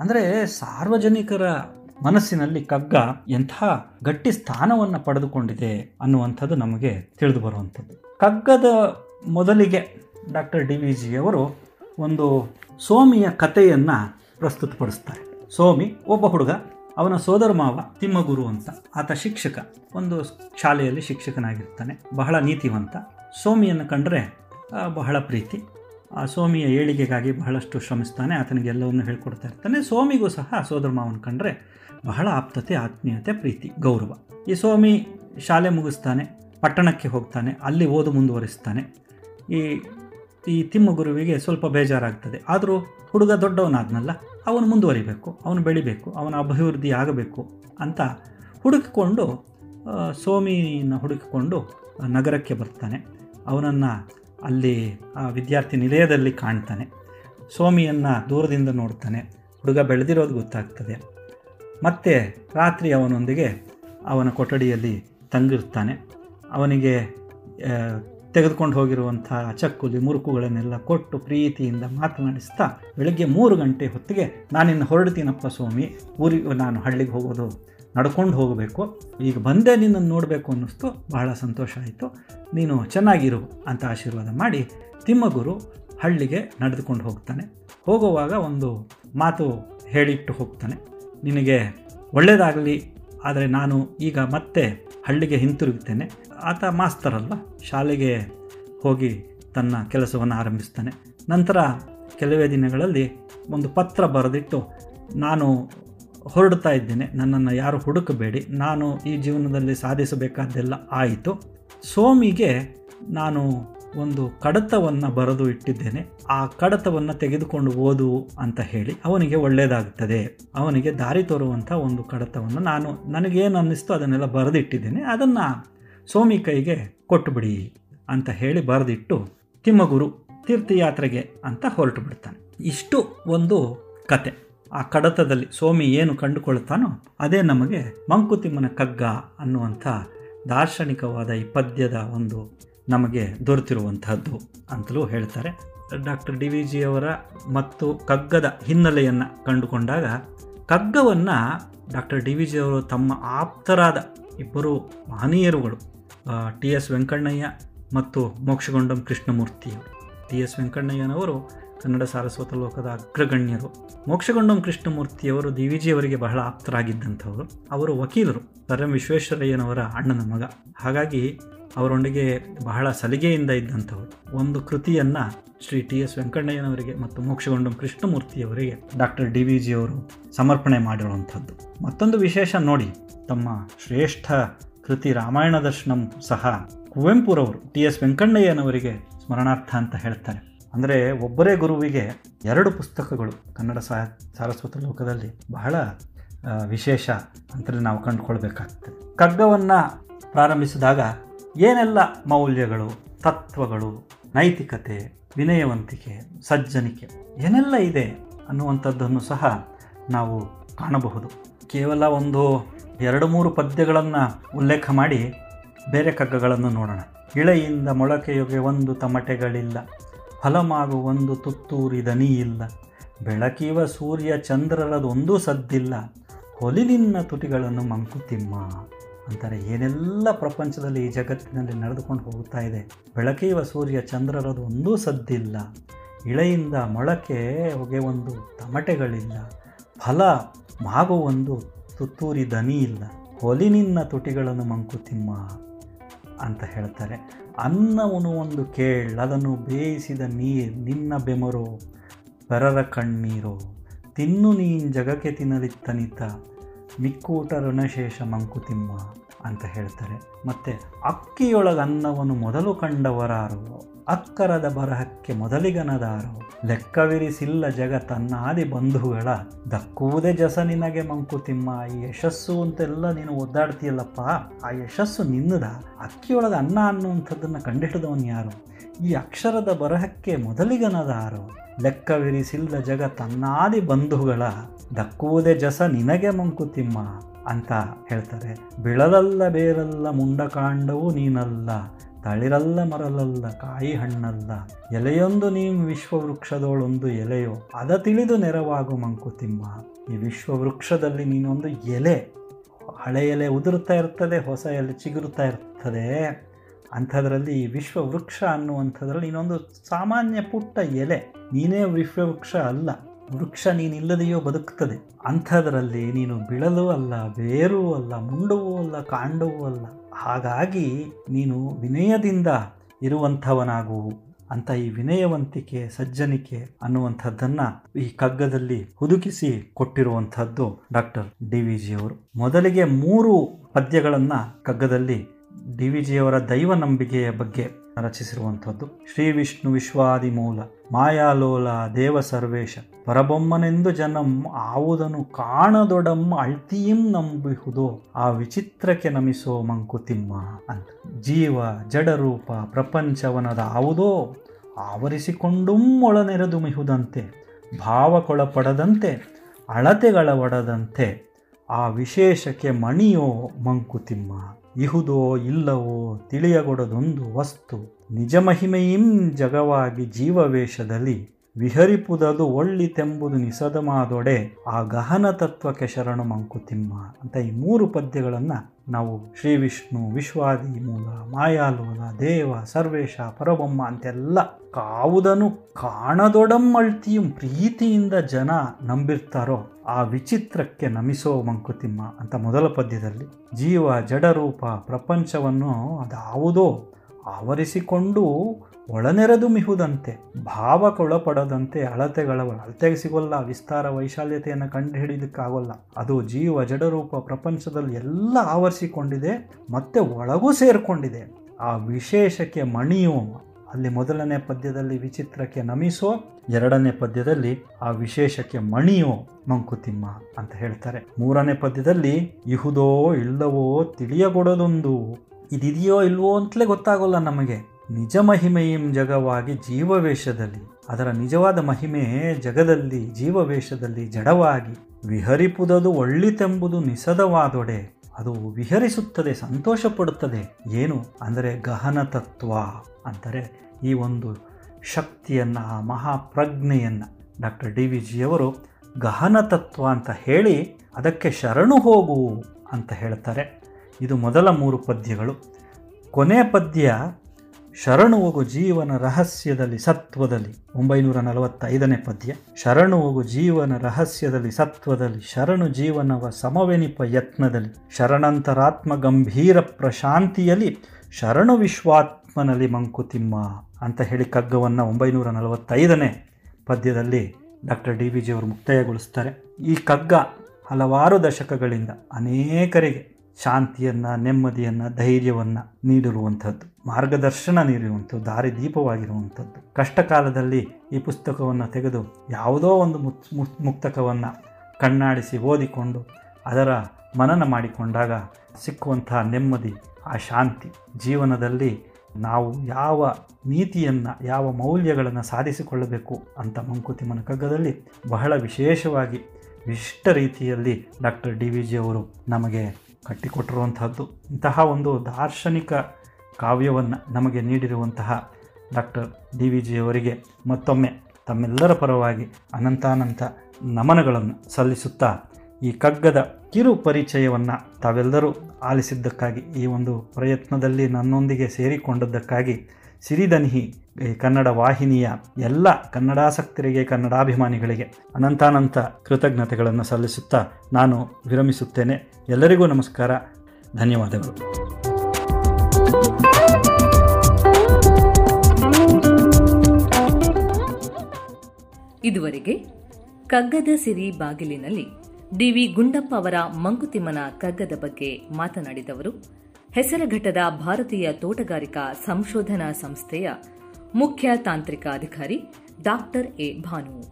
ಅಂದರೆ ಸಾರ್ವಜನಿಕರ ಮನಸ್ಸಿನಲ್ಲಿ ಕಗ್ಗ ಎಂಥ ಗಟ್ಟಿ ಸ್ಥಾನವನ್ನು ಪಡೆದುಕೊಂಡಿದೆ ಅನ್ನುವಂಥದ್ದು ನಮಗೆ ತಿಳಿದು ಬರುವಂಥದ್ದು ಕಗ್ಗದ ಮೊದಲಿಗೆ ಡಾಕ್ಟರ್ ಡಿ ವಿ ಜಿಯವರು ಒಂದು ಸೋಮಿಯ ಕಥೆಯನ್ನು ಪ್ರಸ್ತುತಪಡಿಸ್ತಾರೆ. ಸೋಮಿ ಒಬ್ಬ ಹುಡುಗ, ಅವನ ಸೋದರ ಮಾವ ತಿಮ್ಮಗುರು ಅಂತ. ಆತ ಶಿಕ್ಷಕ, ಒಂದು ಶಾಲೆಯಲ್ಲಿ ಶಿಕ್ಷಕನಾಗಿರ್ತಾನೆ, ಬಹಳ ನೀತಿವಂತ. ಸೋಮಿಯನ್ನು ಕಂಡರೆ ಬಹಳ ಪ್ರೀತಿ. ಆ ಸೋಮಿಯ ಏಳಿಗೆಗಾಗಿ ಬಹಳಷ್ಟು ಶ್ರಮಿಸ್ತಾನೆ ಆತನಿಗೆಲ್ಲವನ್ನು ಹೇಳ್ಕೊಡ್ತಾ ಇರ್ತಾನೆ. ಸೋಮಿಗೂ ಸಹ ಸೋದರ ಮಾವನ ಕಂಡ್ರೆ ಬಹಳ ಆಪ್ತತೆ, ಆತ್ಮೀಯತೆ, ಪ್ರೀತಿ, ಗೌರವ. ಈ ಸೋಮಿ ಶಾಲೆ ಮುಗಿಸ್ತಾನೆ, ಪಟ್ಟಣಕ್ಕೆ ಹೋಗ್ತಾನೆ, ಅಲ್ಲಿ ಓದು ಮುಂದುವರಿಸ್ತಾನೆ. ಈ ಈ ತಿಮ್ಮಗುರುವಿಗೆ ಸ್ವಲ್ಪ ಬೇಜಾರಾಗ್ತದೆ. ಆದರೂ ಹುಡುಗ ದೊಡ್ಡವನಾದ್ನಲ್ಲ, ಅವನು ಮುಂದುವರಿಬೇಕು, ಅವನು ಬೆಳಿಬೇಕು, ಅವನ ಅಭಿವೃದ್ಧಿ ಆಗಬೇಕು ಅಂತ ಹುಡುಕಿಕೊಂಡು ಸೋಮಿನ ಹುಡುಕಿಕೊಂಡು ನಗರಕ್ಕೆ ಬರ್ತಾನೆ. ಅವನನ್ನು ಅಲ್ಲಿ ಆ ವಿದ್ಯಾರ್ಥಿ ನಿಲಯದಲ್ಲಿ ಕಾಣ್ತಾನೆ. ಸೋಮಿಯನ್ನು ದೂರದಿಂದ ನೋಡ್ತಾನೆ. ಹುಡುಗ ಬೆಳೆದಿರೋದು ಗೊತ್ತಾಗ್ತದೆ. ಮತ್ತೆ ರಾತ್ರಿ ಅವನೊಂದಿಗೆ ಅವನ ಕೊಠಡಿಯಲ್ಲಿ ತಂಗಿರ್ತಾನೆ. ಅವನಿಗೆ ತೆಗೆದುಕೊಂಡು ಹೋಗಿರುವಂಥ ಚಕ್ಕುಲಿ ಮುರುಕುಗಳನ್ನೆಲ್ಲ ಕೊಟ್ಟು ಪ್ರೀತಿಯಿಂದ ಮಾತನಾಡಿಸ್ತಾ, ಬೆಳಗ್ಗೆ ಮೂರು ಗಂಟೆ ಹೊತ್ತಿಗೆ ನಾನಿನ್ನು ಹೊರಡ್ತೀನಪ್ಪ ಸ್ವಾಮಿ ಊರಿಗೆ ನಾನು ಹಳ್ಳಿಗೆ ಹೋಗೋದು ನಡ್ಕೊಂಡು ಹೋಗಬೇಕು. ಈಗ ಬಂದೆ ನಿನ್ನನ್ನು ನೋಡಬೇಕು ಅನ್ನಿಸ್ತು. ಬಹಳ ಸಂತೋಷ ಆಯಿತು. ನೀನು ಚೆನ್ನಾಗಿರು ಅಂತ ಆಶೀರ್ವಾದ ಮಾಡಿ ತಿಮ್ಮಗುರು ಹಳ್ಳಿಗೆ ನಡೆದುಕೊಂಡು ಹೋಗ್ತಾನೆ. ಹೋಗುವಾಗ ಒಂದು ಮಾತು ಹೇಳಿಟ್ಟು ಹೋಗ್ತಾನೆ. ನಿನಗೆ ಒಳ್ಳೆಯದಾಗಲಿ ಆದರೆ ನಾನು ಈಗ ಮತ್ತೆ ಹಳ್ಳಿಗೆ ಹಿಂತಿರುಗುತ್ತೇನೆ. ಆತ ಮಾಸ್ತರಲ್ವ? ಶಾಲೆಗೆ ಹೋಗಿ ತನ್ನ ಕೆಲಸವನ್ನು ಆರಂಭಿಸ್ತಾನೆ. ನಂತರ ಕೆಲವೇ ದಿನಗಳಲ್ಲಿ ಒಂದು ಪತ್ರ ಬರೆದಿಟ್ಟು, ನಾನು ಹೊರಡ್ತಾ ಇದ್ದೇನೆ. ನನ್ನನ್ನು ಯಾರು ಹುಡುಕಬೇಡಿ. ನಾನು ಈ ಜೀವನದಲ್ಲಿ ಸಾಧಿಸಬೇಕಾದ್ದೆಲ್ಲ ಆಯಿತು. ಸೋಮಿಗೆ ನಾನು ಒಂದು ಕಡತವನ್ನು ಬರೆದು ಇಟ್ಟಿದ್ದೇನೆ. ಆ ಕಡತವನ್ನು ತೆಗೆದುಕೊಂಡು ಓದು ಅಂತ ಹೇಳಿ ಅವನಿಗೆ ಒಳ್ಳೆಯದಾಗುತ್ತದೆ ಅವನಿಗೆ ದಾರಿ ತೋರುವಂಥ ಒಂದು ಕಡತವನ್ನು ನಾನು ನನಗೇನು ಅನ್ನಿಸ್ತೋ ಅದನ್ನೆಲ್ಲ ಬರೆದಿಟ್ಟಿದ್ದೇನೆ. ಅದನ್ನು ಸೋಮಿ ಕೈಗೆ ಕೊಟ್ಟುಬಿಡಿ ಅಂತ ಹೇಳಿ ಬರೆದಿಟ್ಟು ತಿಮ್ಮಗುರು ತೀರ್ಥಯಾತ್ರೆಗೆ ಅಂತ ಹೊರಟು ಬಿಡ್ತಾನೆ. ಇಷ್ಟು ಒಂದು ಕತೆ. ಆ ಕಡತದಲ್ಲಿ ಸೋಮಿ ಏನು ಕಂಡುಕೊಳ್ತಾನೋ ಅದೇ ನಮಗೆ ಮಂಕುತಿಮ್ಮನ ಕಗ್ಗ ಅನ್ನುವಂಥ ದಾರ್ಶನಿಕವಾದ ಈ ಪದ್ಯದ ಒಂದು ನಮಗೆ ದೊರೆತಿರುವಂತಹದ್ದು ಅಂತಲೂ ಹೇಳ್ತಾರೆ. ಡಾಕ್ಟರ್ ಡಿ ವಿ ಜಿಯವರ ಮತ್ತು ಕಗ್ಗದ ಹಿನ್ನೆಲೆಯನ್ನು ಕಂಡುಕೊಂಡಾಗ ಕಗ್ಗವನ್ನು ಡಾಕ್ಟರ್ ಡಿ ವಿ ಜಿಯವರು ತಮ್ಮ ಆಪ್ತರಾದ ಇಬ್ಬರು ಮಹನೀಯರುಗಳು ಟಿ ಎಸ್ ವೆಂಕಣ್ಣಯ್ಯ ಮತ್ತು ಮೋಕ್ಷಗೊಂಡಂ ಕೃಷ್ಣಮೂರ್ತಿಯವರು ಟಿ ಎಸ್ ವೆಂಕಣ್ಣಯ್ಯನವರು ಕನ್ನಡ ಸಾರಸ್ವತ ಲೋಕದ ಅಗ್ರಗಣ್ಯರು. ಮೋಕ್ಷಗೊಂಡಂ ಕೃಷ್ಣಮೂರ್ತಿಯವರು ದಿ ವಿ ಜಿಯವರಿಗೆ ಬಹಳ ಆಪ್ತರಾಗಿದ್ದಂಥವರು. ಅವರು ವಕೀಲರು ಸರ್ ಎಂ ವಿಶ್ವೇಶ್ವರಯ್ಯನವರ ಅಣ್ಣನ ಮಗ. ಹಾಗಾಗಿ ಅವರೊಂದಿಗೆ ಬಹಳ ಸಲಿಗೆಯಿಂದ ಇದ್ದಂಥವರು. ಒಂದು ಕೃತಿಯನ್ನು ಶ್ರೀ ಟಿ ಎಸ್ ವೆಂಕಣ್ಣಯ್ಯನವರಿಗೆ ಮತ್ತು ಮೋಕ್ಷಗೊಂಡಂ ಕೃಷ್ಣಮೂರ್ತಿಯವರಿಗೆ ಡಾಕ್ಟರ್ ಡಿ ವಿ ಜಿ ಅವರು ಸಮರ್ಪಣೆ ಮಾಡಿರುವಂಥದ್ದು. ಮತ್ತೊಂದು ವಿಶೇಷ ನೋಡಿ, ತಮ್ಮ ಶ್ರೇಷ್ಠ ಕೃತಿ ರಾಮಾಯಣ ದರ್ಶನಂ ಸಹ ಕುವೆಂಪುರವರು ಟಿ ಎಸ್ ವೆಂಕಣ್ಣಯ್ಯನವರಿಗೆ ಸ್ಮರಣಾರ್ಥ ಅಂತ ಹೇಳ್ತಾರೆ. ಅಂದರೆ ಒಬ್ಬರೇ ಗುರುವಿಗೆ ಎರಡು ಪುಸ್ತಕಗಳು ಕನ್ನಡ ಸಾ ಸಾರಸ್ವತ ಲೋಕದಲ್ಲಿ ಬಹಳ ವಿಶೇಷ ಅಂತಲೇ ನಾವು ಕಂಡುಕೊಳ್ಬೇಕಾಗ್ತದೆ. ಕಗ್ಗವನ್ನು ಪ್ರಾರಂಭಿಸಿದಾಗ ಏನೆಲ್ಲ ಮೌಲ್ಯಗಳು, ತತ್ವಗಳು, ನೈತಿಕತೆ, ವಿನಯವಂತಿಕೆ, ಸಜ್ಜನಿಕೆ ಏನೆಲ್ಲ ಇದೆ ಅನ್ನುವಂಥದ್ದನ್ನು ಸಹ ನಾವು ಕಾಣಬಹುದು. ಕೇವಲ ಒಂದು ಎರಡು ಮೂರು ಪದ್ಯಗಳನ್ನು ಉಲ್ಲೇಖ ಮಾಡಿ ಬೇರೆ ಕಗ್ಗಗಳನ್ನು ನೋಡೋಣ. ಇಳೆಯಿಂದ ಮೊಳಕೆಯೊಗೆ ಒಂದು ತಮಟೆಗಳಿಲ್ಲ. ಫಲಮಾಗು ಒಂದು ತುತ್ತೂರಿ ದನಿ ಇಲ್ಲ ಬೆಳಕಿವ ಸೂರ್ಯ ಚಂದ್ರರದೊಂದೂ ಸದ್ದಿಲ್ಲ. ಹೊಲಿಲಿನ ತುಟಿಗಳನ್ನು ಮಂಕುತಿಮ್ಮ ಅಂತಾರೆ. ಏನೆಲ್ಲ ಪ್ರಪಂಚದಲ್ಲಿ ಈ ಜಗತ್ತಿನಲ್ಲಿ ನಡೆದುಕೊಂಡು ಹೋಗ್ತಾ ಇದೆ. ಬೆಳಕಿವ ಸೂರ್ಯ ಚಂದ್ರರದು ಒಂದೂ ಸದ್ದಿಲ್ಲ. ಇಳೆಯಿಂದ ಮೊಳಕೆ ಹೊಗೆ ಒಂದು ತಮಟೆಗಳಿಲ್ಲ. ಫಲ ಮಾಗು ಒಂದು ತುತ್ತೂರಿ ದನಿ ಇಲ್ಲ ಹೊಲಿನಿನ್ನ ತುಟಿಗಳನ್ನು ಮಂಕುತಿಮ್ಮ ಅಂತ ಹೇಳ್ತಾರೆ. ಅನ್ನವನು ಒಂದು ಕೇಳ್, ಅದನ್ನು ಬೇಯಿಸಿದ ನೀರು, ನಿನ್ನ ಬೆಮರು ಪರರ ಕಣ್ಣೀರು, ತಿನ್ನು ನೀನ್ ಜಗಕ್ಕೆ ತಿನ್ನಲಿತ್ತನಿತ ಮಿಕ್ಕೂಟ ಋಣಶೇಷ ಮಂಕುತಿಮ್ಮ ಅಂತ ಹೇಳ್ತಾರೆ. ಮತ್ತು ಅಕ್ಕಿಯೊಳಗೆ ಅನ್ನವನ್ನು ಮೊದಲು ಕಂಡವರಾರು. ಅಕ್ಕರದ ಬರಹಕ್ಕೆ ಮೊದಲಿಗನದಾರು. ಲೆಕ್ಕವಿರಿಸಿಲ್ಲ ಜಗ ತನ್ನಾದಿ ಬಂಧುಗಳ. ದಕ್ಕುವುದೇ ಜಸ ನಿನಗೆ ಮಂಕುತಿಮ್ಮ. ಈ ಯಶಸ್ಸು ಅಂತೆಲ್ಲ ನೀನು ಒದ್ದಾಡ್ತೀಯಲ್ಲಪ್ಪ. ಆ ಯಶಸ್ಸು ನಿನ್ನದ ಅಕ್ಕಿಯೊಳಗೆ ಅನ್ನ ಅನ್ನುವಂಥದ್ದನ್ನು ಕಂಡಿಡಿದವನು ಯಾರು? ಈ ಅಕ್ಷರದ ಬರಹಕ್ಕೆ ಮೊದಲಿಗನದಾರು. ಲೆಕ್ಕವಿರಿಸಿಲ್ಲ ಜಗ ತನ್ನಾದಿ ಬಂಧುಗಳ. ದಕ್ಕುವುದೇ ಜಸ ನಿನಗೆ ಮಂಕುತಿಮ್ಮ ಅಂತ ಹೇಳ್ತಾರೆ. ಬಿಳಲಲ್ಲ ಬೇರಲ್ಲ ಮುಂಡಕಾಂಡವು ನೀನಲ್ಲ. ತಳಿರಲ್ಲ ಮರಲಲ್ಲ ಕಾಯಿ ಹಣ್ಣಲ್ಲ ಎಲೆಯೊಂದು ನೀವು ವಿಶ್ವವೃಕ್ಷದೊಳೊಂದು ಎಲೆಯೋ, ಅದ ತಿಳಿದು ನೆರವಾಗು ಮಂಕುತಿಮ್ಮ ಈ ವಿಶ್ವವೃಕ್ಷದಲ್ಲಿ ನೀನೊಂದು ಎಲೆ, ಹಳೆ ಎಲೆ ಉದುರುತ್ತಾ ಇರ್ತದೆ, ಹೊಸ ಎಲೆ ಚಿಗುರುತ್ತಾ ಇರ್ತದೆ. ಅಂಥದ್ರಲ್ಲಿ ಈ ವಿಶ್ವವೃಕ್ಷ ಅನ್ನುವಂಥದ್ರಲ್ಲಿ ಇನ್ನೊಂದು ಸಾಮಾನ್ಯ ಪುಟ್ಟ ಎಲೆ, ನೀನೇ ವಿಶ್ವವೃಕ್ಷ ಅಲ್ಲ, ವೃಕ್ಷ ನೀನಿಲ್ಲದೆಯೋ ಬದುಕ್ತದೆ. ಅಂಥದ್ರಲ್ಲಿ ನೀನು ಬಿಳಲೂ ಅಲ್ಲ, ಬೇರೂ ಅಲ್ಲ, ಮುಂಡವೂ ಅಲ್ಲ, ಕಾಂಡವೂ ಅಲ್ಲ. ಹಾಗಾಗಿ ನೀನು ವಿನಯದಿಂದ ಇರುವಂಥವನಾಗು ಅಂತ ಈ ವಿನಯವಂತಿಕೆ, ಸಜ್ಜನಿಕೆ ಅನ್ನುವಂಥದ್ದನ್ನು ಈ ಕಗ್ಗದಲ್ಲಿ ಹುದುಕಿಸಿ ಕೊಟ್ಟಿರುವಂಥದ್ದು ಡಾಕ್ಟರ್ ಡಿ ವಿ ಜಿಯವರು ಮೊದಲಿಗೆ ಮೂರು ಪದ್ಯಗಳನ್ನು ಕಗ್ಗದಲ್ಲಿ ಡಿ ವಿ ಜಿಯವರ ದೈವ ನಂಬಿಕೆಯ ಬಗ್ಗೆ ರಚಿಸಿರುವಂಥದ್ದು. ಶ್ರೀ ವಿಷ್ಣು ವಿಶ್ವಾದಿ ಮೂಲ ಮಾಯಾಲೋಲ ದೇವ ಸರ್ವೇಶ. ಪರಬೊಮ್ಮನೆಂದು ಜನಂ ಆವುದನು ಕಾಣದೊಡಂ ಅಳ್ತೀಂ ನಂಬಿಹುದೋ, ಆ ವಿಚಿತ್ರಕ್ಕೆ ನಮಿಸೋ ಮಂಕುತಿಮ್ಮ ಅಂತ. ಜೀವ ಜಡರೂಪ ಪ್ರಪಂಚವನದ ಆವುದೋ ಆವರಿಸಿಕೊಂಡು ಒಳನೆರೆದು ಮಿಹುದಂತೆ ಭಾವಕೊಳಪಡದಂತೆ ಅಳತೆಗಳ ಒಡದಂತೆ ಆ ವಿಶೇಷಕ್ಕೆ ಮಣಿಯೋ ಮಂಕುತಿಮ್ಮ. ಇಹುದೋ ಇಲ್ಲವೋ ತಿಳಿಯಗೊಡದೊಂದು ವಸ್ತು. ನಿಜ ಮಹಿಮೆಯಿಂ ಜಗವಾಗಿ ಜೀವವೇಷದಲ್ಲಿ ವಿಹರಿಪುದದು ಒಳ್ಳಿತೆಂಬುದು ನಿಸದಮಾದೊಡೆ ಆ ಗಹನ ತತ್ವಕ್ಕೆ ಶರಣು ಮಂಕುತಿಮ್ಮ ಅಂತ ಈ ಮೂರು ಪದ್ಯಗಳನ್ನು ನಾವು ಶ್ರೀ ವಿಷ್ಣು ವಿಶ್ವಾದಿ, ಮೂಲ, ಮಾಯಾಲೋಲ, ದೇವ, ಸರ್ವೇಶ ಪರಬೊಮ್ಮ ಅಂತೆಲ್ಲ ಕಾವುದನು ಕಾಣದೊಡಮ್ಮಳ್ತಿಯು ಪ್ರೀತಿಯಿಂದ ಜನ ನಂಬಿರ್ತಾರೋ ಆ ವಿಚಿತ್ರಕ್ಕೆ ನಮಿಸೋ ಮಂಕುತಿಮ್ಮ ಅಂತ ಮೊದಲ ಪದ್ಯದಲ್ಲಿ ಜೀವ, ಜಡರೂಪ, ಪ್ರಪಂಚವನ್ನು ಅದಾವುದೋ ಆವರಿಸಿಕೊಂಡು ಒಳನೆರೆದು ಮಿಹುದಂತೆ ಭಾವಕ್ಕೊಳಪಡದಂತೆ ಅಳತೆಗಳ ಅಳತೆಗೆ ಸಿಗೋಲ್ಲ, ವಿಸ್ತಾರ ವೈಶಾಲ್ಯತೆಯನ್ನು ಕಂಡುಹಿಡಿಯಲಿಕ್ಕಾಗೋಲ್ಲ. ಅದು ಜೀವ ಜಡರೂಪ ಪ್ರಪಂಚದಲ್ಲಿ ಎಲ್ಲ ಆವರಿಸಿಕೊಂಡಿದೆ, ಮತ್ತೆ ಒಳಗೂ ಸೇರಿಕೊಂಡಿದೆ. ಆ ವಿಶೇಷಕ್ಕೆ ಮಣಿಯೋ, ಅಲ್ಲಿ ಮೊದಲನೇ ಪದ್ಯದಲ್ಲಿ ವಿಚಿತ್ರಕ್ಕೆ ನಮಿಸೋ, ಎರಡನೇ ಪದ್ಯದಲ್ಲಿ ಆ ವಿಶೇಷಕ್ಕೆ ಮಣಿಯೋ ಮಂಕುತಿಮ್ಮ ಅಂತ ಹೇಳ್ತಾರೆ. ಮೂರನೇ ಪದ್ಯದಲ್ಲಿ, ಇಹುದೋ ಇಲ್ಲವೋ ತಿಳಿಯಗೊಡದೊಂದು ಇದಿದೆಯೋ ಇಲ್ವೋ ಅಂತಲೇ ಗೊತ್ತಾಗೋಲ್ಲ ನಮಗೆ. ನಿಜ ಮಹಿಮೆಯಂ ಜಗವಾಗಿ ಜೀವವೇಷದಲ್ಲಿ, ಅದರ ನಿಜವಾದ ಮಹಿಮೆ ಜಗದಲ್ಲಿ ಜೀವವೇಷದಲ್ಲಿ ಜಡವಾಗಿ ವಿಹರಿಪುದದು ಒಳ್ಳಿತೆಂಬುದು ನಿಸದವಾದೊಡೆ, ಅದು ವಿಹರಿಸುತ್ತದೆ ಸಂತೋಷ ಪಡುತ್ತದೆ ಏನು ಅಂದರೆ ಗಹನ ತತ್ವ ಅಂದರೆ ಈ ಒಂದು ಶಕ್ತಿಯನ್ನು, ಆ ಮಹಾಪ್ರಜ್ಞೆಯನ್ನು. ಡಾಕ್ಟರ್ ಡಿ ವಿ ಜಿಯವರು ಗಹನ ತತ್ವ ಅಂತ ಹೇಳಿ ಅದಕ್ಕೆ ಶರಣು ಹೋಗು ಅಂತ ಹೇಳ್ತಾರೆ. ಇದು ಮೊದಲ ಮೂರು ಪದ್ಯಗಳು. ಕೊನೆ ಪದ್ಯ ಶರಣು ಹೋಗು ಜೀವನ ರಹಸ್ಯದಲ್ಲಿ ಸತ್ವದಲ್ಲಿ. ಒಂಬೈನೂರ ನಲವತ್ತೈದನೇ ಪದ್ಯ. ಶರಣು ಹೋಗು ಜೀವನ ರಹಸ್ಯದಲ್ಲಿ ಸತ್ವದಲ್ಲಿ. ಶರಣು ಜೀವನವ ಸಮವೆನಿಪ ಯತ್ನದಲ್ಲಿ. ಶರಣಂತರಾತ್ಮ ಗಂಭೀರ ಪ್ರಶಾಂತಿಯಲ್ಲಿ ಶರಣು ವಿಶ್ವಾತ್ಮನಲ್ಲಿ ಮಂಕುತಿಮ್ಮ ಅಂತ ಹೇಳಿ ಕಗ್ಗವನ್ನು ಒಂಬೈನೂರ ನಲವತ್ತೈದನೇ ಪದ್ಯದಲ್ಲಿ ಡಾಕ್ಟರ್ ಡಿ ವಿ ಜಿಯವರು ಮುಕ್ತಾಯಗೊಳಿಸ್ತಾರೆ. ಈ ಕಗ್ಗ ಹಲವಾರು ದಶಕಗಳಿಂದ ಅನೇಕರಿಗೆ ಶಾಂತಿಯನ್ನು, ನೆಮ್ಮದಿಯನ್ನು, ಧೈರ್ಯವನ್ನು ನೀಡಿರುವಂಥದ್ದು, ಮಾರ್ಗದರ್ಶನ ನೀಡಿರುವಂಥದ್ದು ದಾರಿದೀಪವಾಗಿರುವಂಥದ್ದು ಕಷ್ಟ ಕಾಲದಲ್ಲಿ ಈ ಪುಸ್ತಕವನ್ನು ತೆಗೆದು ಯಾವುದೋ ಒಂದು ಮುಕ್ತಕವನ್ನು ಕಣ್ಣಾಡಿಸಿ ಓದಿಕೊಂಡು ಅದರ ಮನನ ಮಾಡಿಕೊಂಡಾಗ ಸಿಕ್ಕುವಂತಹ ನೆಮ್ಮದಿ, ಆ ಶಾಂತಿ ಜೀವನದಲ್ಲಿ ನಾವು ಯಾವ ನೀತಿಯನ್ನು, ಯಾವ ಮೌಲ್ಯಗಳನ್ನು ಸಾಧಿಸಿಕೊಳ್ಳಬೇಕು ಅಂತ ಮಂಕುತಿಮ್ಮನ ಕಗ್ಗದಲ್ಲಿ ಬಹಳ ವಿಶೇಷವಾಗಿ ವಿಶಿಷ್ಟ ರೀತಿಯಲ್ಲಿ ಡಾಕ್ಟರ್ ಡಿ ವಿ ಜಿ ಅವರು ನಮಗೆ ಕಟ್ಟಿಕೊಟ್ಟಿರುವಂತಹದ್ದು ಇಂತಹ ಒಂದು ದಾರ್ಶನಿಕ ಕಾವ್ಯವನ್ನು ನಮಗೆ ನೀಡಿರುವಂತಹ ಡಾಕ್ಟರ್ ಡಿ ವಿ ಜಿಯವರಿಗೆ ಮತ್ತೊಮ್ಮೆ ತಮ್ಮೆಲ್ಲರ ಪರವಾಗಿ ಅನಂತಾನಂತ ನಮನಗಳನ್ನು ಸಲ್ಲಿಸುತ್ತಾ ಈ ಕಗ್ಗದ ಕಿರು ಪರಿಚಯವನ್ನು ತಾವೆಲ್ಲರೂ ಆಲಿಸಿದ್ದಕ್ಕಾಗಿ, ಈ ಒಂದು ಪ್ರಯತ್ನದಲ್ಲಿ ನನ್ನೊಂದಿಗೆ ಸೇರಿಕೊಂಡದ್ದಕ್ಕಾಗಿ ಸಿರಿದನಿಹಿ ಈ ಕನ್ನಡ ವಾಹಿನಿಯ ಎಲ್ಲ ಕನ್ನಡಾಸಕ್ತರಿಗೆ, ಕನ್ನಡಾಭಿಮಾನಿಗಳಿಗೆ ಅನಂತಾನಂತ ಕೃತಜ್ಞತೆಗಳನ್ನು ಸಲ್ಲಿಸುತ್ತಾ ನಾನು ವಿರಮಿಸುತ್ತೇನೆ. ಎಲ್ಲರಿಗೂ ನಮಸ್ಕಾರ. ಧನ್ಯವಾದಗಳು. ಇದುವರೆಗೆ ಕಗ್ಗದ ಸಿರಿ ಬಾಗಿಲಿನಲ್ಲಿ ಡಿವಿ ಗುಂಡಪ್ಪ ಅವರ ಮಂಕುತಿಮ್ಮನ ಕಗ್ಗದ ಬಗ್ಗೆ ಮಾತನಾಡಿದವರು ಹೆಸರಘಟ್ಟದ ಭಾರತೀಯ ತೋಟಗಾರಿಕಾ ಸಂಶೋಧನಾ ಸಂಸ್ಥೆಯ ಮುಖ್ಯ ತಾಂತ್ರಿಕ ಅಧಿಕಾರಿ ಡಾಕ್ಟರ್ ಎ ಭಾನು.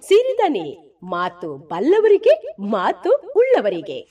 ಸಿರಿದನಿ ಮಾತು ಬಲ್ಲವರಿಗೆ ಮಾತು ಉಳ್ಳವರಿಗೆ.